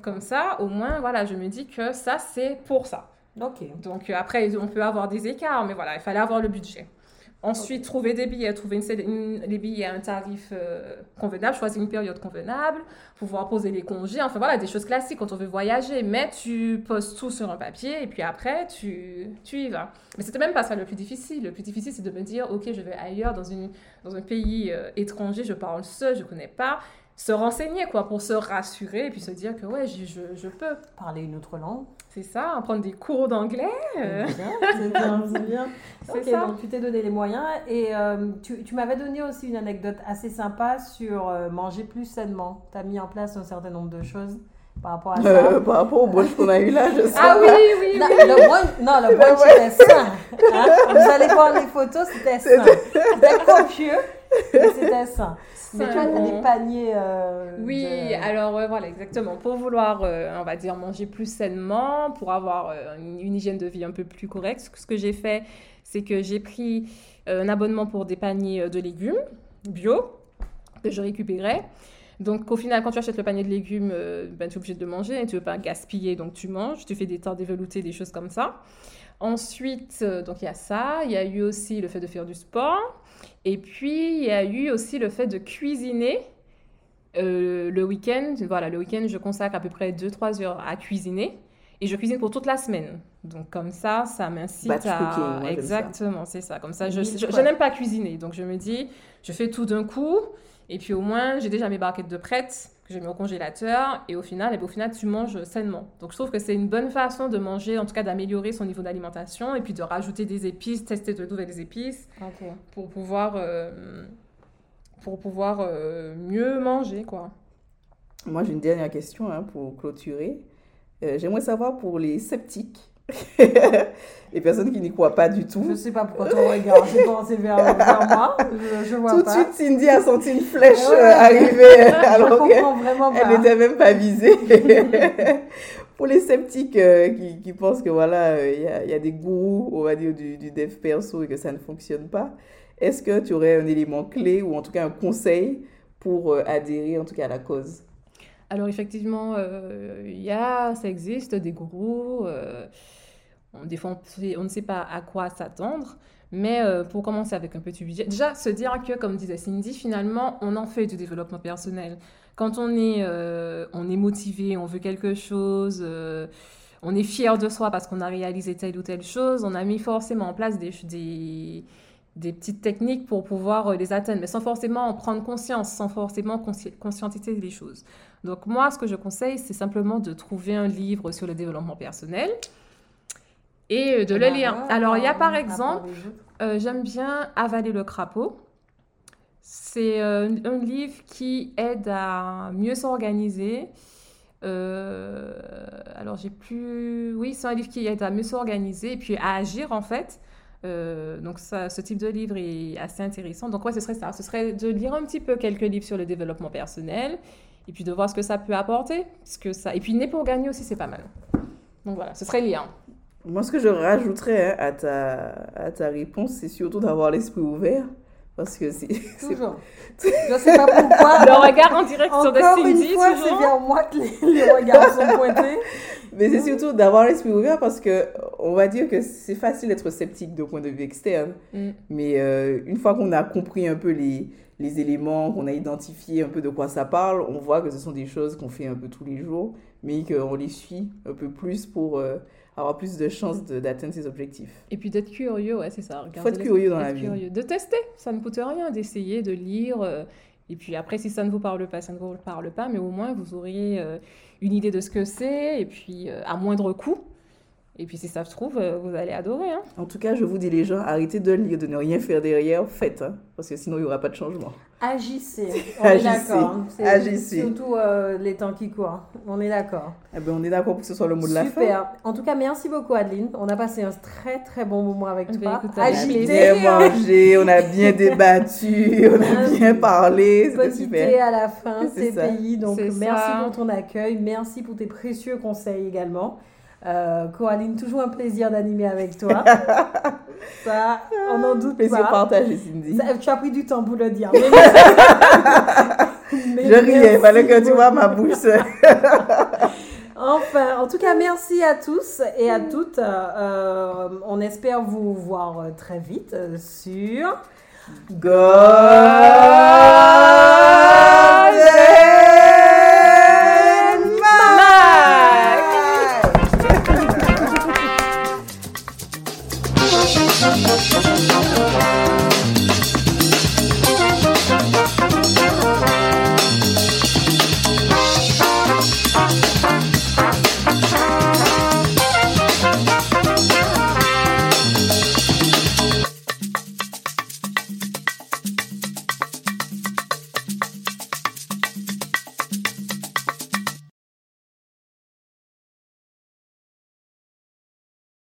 Comme ça, au moins, voilà, je me dis que ça c'est pour ça. Ok. Donc après, on peut avoir des écarts, mais voilà, il fallait avoir le budget. Ensuite, trouver des billets, trouver une, une- les billets à un tarif euh, convenable, choisir une période convenable, pouvoir poser les congés, enfin voilà, des choses classiques quand on veut voyager. Mais tu poses tout sur un papier et puis après, tu, tu y vas. Mais c'était même pas ça le plus difficile. Le plus difficile, c'est de me dire, ok, je vais ailleurs, dans, une, dans un pays euh, étranger, je parle seul, je connais pas. Se renseigner, quoi, pour se rassurer et puis se dire que ouais, je, je, je peux. Parler une autre langue. C'est ça, prendre des cours d'anglais. euh, C'est bien, c'est bien, c'est ça. donc tu t'es donné les moyens. Et euh, tu, tu m'avais donné aussi une anecdote assez sympa sur euh, manger plus sainement. Tu as mis en place un certain nombre de choses par rapport à ça. Euh, par rapport au brunch qu'on a eu là, je sais Ah pas. oui, oui, Non, oui. le brunch, non, le brunch Ouais. était sain. hein. Vous allez voir les photos, c'était sain. C'était copieux, c'était sain. Mais tu as des paniers. euh, Oui, de- alors ouais, voilà, exactement. Pour vouloir, euh, on va dire, manger plus sainement, pour avoir euh, une, une hygiène de vie un peu plus correcte, ce que- j'ai fait, c'est que j'ai pris un abonnement pour des paniers de légumes bio que je récupérais. Donc au final, quand tu achètes le panier de légumes, ben, tu es obligé de le manger et tu veux pas gaspiller, donc tu manges, tu fais des temps déveloutés, des choses comme ça. Ensuite, donc il y a ça, il y a eu aussi le fait de faire du sport, et puis il y a eu aussi le fait de cuisiner. Euh, le week-end, voilà, le week-end, je consacre à peu près 2-3 heures à cuisiner et je cuisine pour toute la semaine. Donc comme ça, ça m'incite à... cooking. Exactement, c'est ça. Comme ça, je, n'aime pas cuisiner. Donc je me dis, je fais tout d'un coup et puis au moins, j'ai déjà mes barquettes de prêtes que j'ai mis au congélateur et au final, et bien, au final, tu manges sainement. Donc je trouve que c'est une bonne façon de manger, en tout cas d'améliorer son niveau d'alimentation et puis de rajouter des épices, tester de nouvelles épices pour pouvoir, euh, pour pouvoir euh, mieux manger, quoi. Moi, j'ai une dernière question hein, pour clôturer. Euh, J'aimerais savoir pour les sceptiques, les personnes qui n'y croient pas du Je tout. sais pas pourquoi ton regard s'est pensé vers, vers moi. Je, je vois Tout de suite, Cindy a senti une flèche Ouais. euh, arriver alors je qu'elle n'était même pas visée. pour les sceptiques euh, qui, qui pensent que voilà, euh, il y, a, il y a des gourous, on va dire, du, du dev perso et que ça ne fonctionne pas, est-ce que tu aurais un élément clé ou en tout cas un conseil pour euh, adhérer en tout cas à la cause? Alors effectivement, euh, il y a, ça existe, des gourous. euh, on- des fois, on, ne sait pas à quoi s'attendre. Mais euh, pour commencer avec un petit budget, déjà se dire que, comme disait Cindy, finalement, on en fait du développement personnel. Quand on est, euh, on est motivé, on veut quelque chose, euh, on est fier de soi parce qu'on a réalisé telle ou telle chose, on a mis forcément en place des, des, des petites techniques pour pouvoir euh, les atteindre, mais sans forcément en prendre conscience, sans forcément consci- conscientiser les choses. Donc moi, ce que je conseille, c'est simplement de trouver un livre sur le développement personnel et euh, de le lire. Alors, il y a par exemple, euh, j'aime bien Avaler le crapaud. C'est euh, un livre qui aide à mieux s'organiser. Euh, alors, j'ai plus... Oui, c'est un livre qui aide à mieux s'organiser et puis à agir, en fait. Euh, donc, ce type de livre est assez intéressant. Donc, ouais, ce serait ça. Ce serait de lire un petit peu quelques livres sur le développement personnel et puis de voir ce que ça peut apporter. Ce que ça... Et puis, né pour gagner aussi, c'est pas mal. Donc, voilà, ce serait lien. Moi, ce que je rajouterais hein, à, ta, à ta réponse, c'est surtout d'avoir l'esprit ouvert. Parce que c'est. c'est- Toujours. Je sais pas pourquoi. Le regard en direct sur de Encore une fois, c'est toujours. vers moi que les, les regards sont pointés. Mais c'est surtout d'avoir l'esprit ouvert parce que on va dire que c'est facile d'être sceptique d'un point de vue externe. Mm. Mais euh, une fois qu'on a compris un peu les, les éléments, qu'on a identifié un peu de quoi ça parle, on voit que ce sont des choses qu'on fait un peu tous les jours, mais qu'on les suit un peu plus pour euh, avoir plus de chances d'atteindre ses objectifs. Et puis d'être curieux, ouais, c'est ça. Faut Regardez être curieux dans la vie. curieux. De tester, ça ne coûte rien, d'essayer, de lire. euh, et puis après, si ça ne vous parle pas, ça ne vous parle pas, mais au moins vous auriez euh, une idée de ce que c'est, et puis euh, à moindre coût. Et puis si ça se trouve, euh, vous allez adorer. Hein. En tout cas, je vous dis les gens, arrêtez de lire, de ne rien faire derrière, faites, hein, parce que sinon il n'y aura pas de changement. Agissez. On est Agissez. d'accord. hein. Agissez. Surtout euh, les temps qui courent. On est d'accord. Eh ben, on est d'accord pour que ce soit le mot de la fin. Super. En tout cas, merci beaucoup Adeline. On a passé un très très bon moment avec Eh ben, toi. écoute, On a bien mangé, on a bien débattu, on a bien parlé, c'était Petit super. thé à la fin, C'est. CPI. Donc merci ça. pour ton accueil, merci pour tes précieux conseils également. Euh, Coraline, toujours un plaisir d'animer avec toi. ça, on n'en doute Plaisir pas. partagé, Cindy. Ça- tu as pris du temps pour le dire. Mais Je riais, fallait que tu vois ma bouche. Enfin, en tout cas, merci à tous et à toutes. Euh, on espère vous voir très vite sur God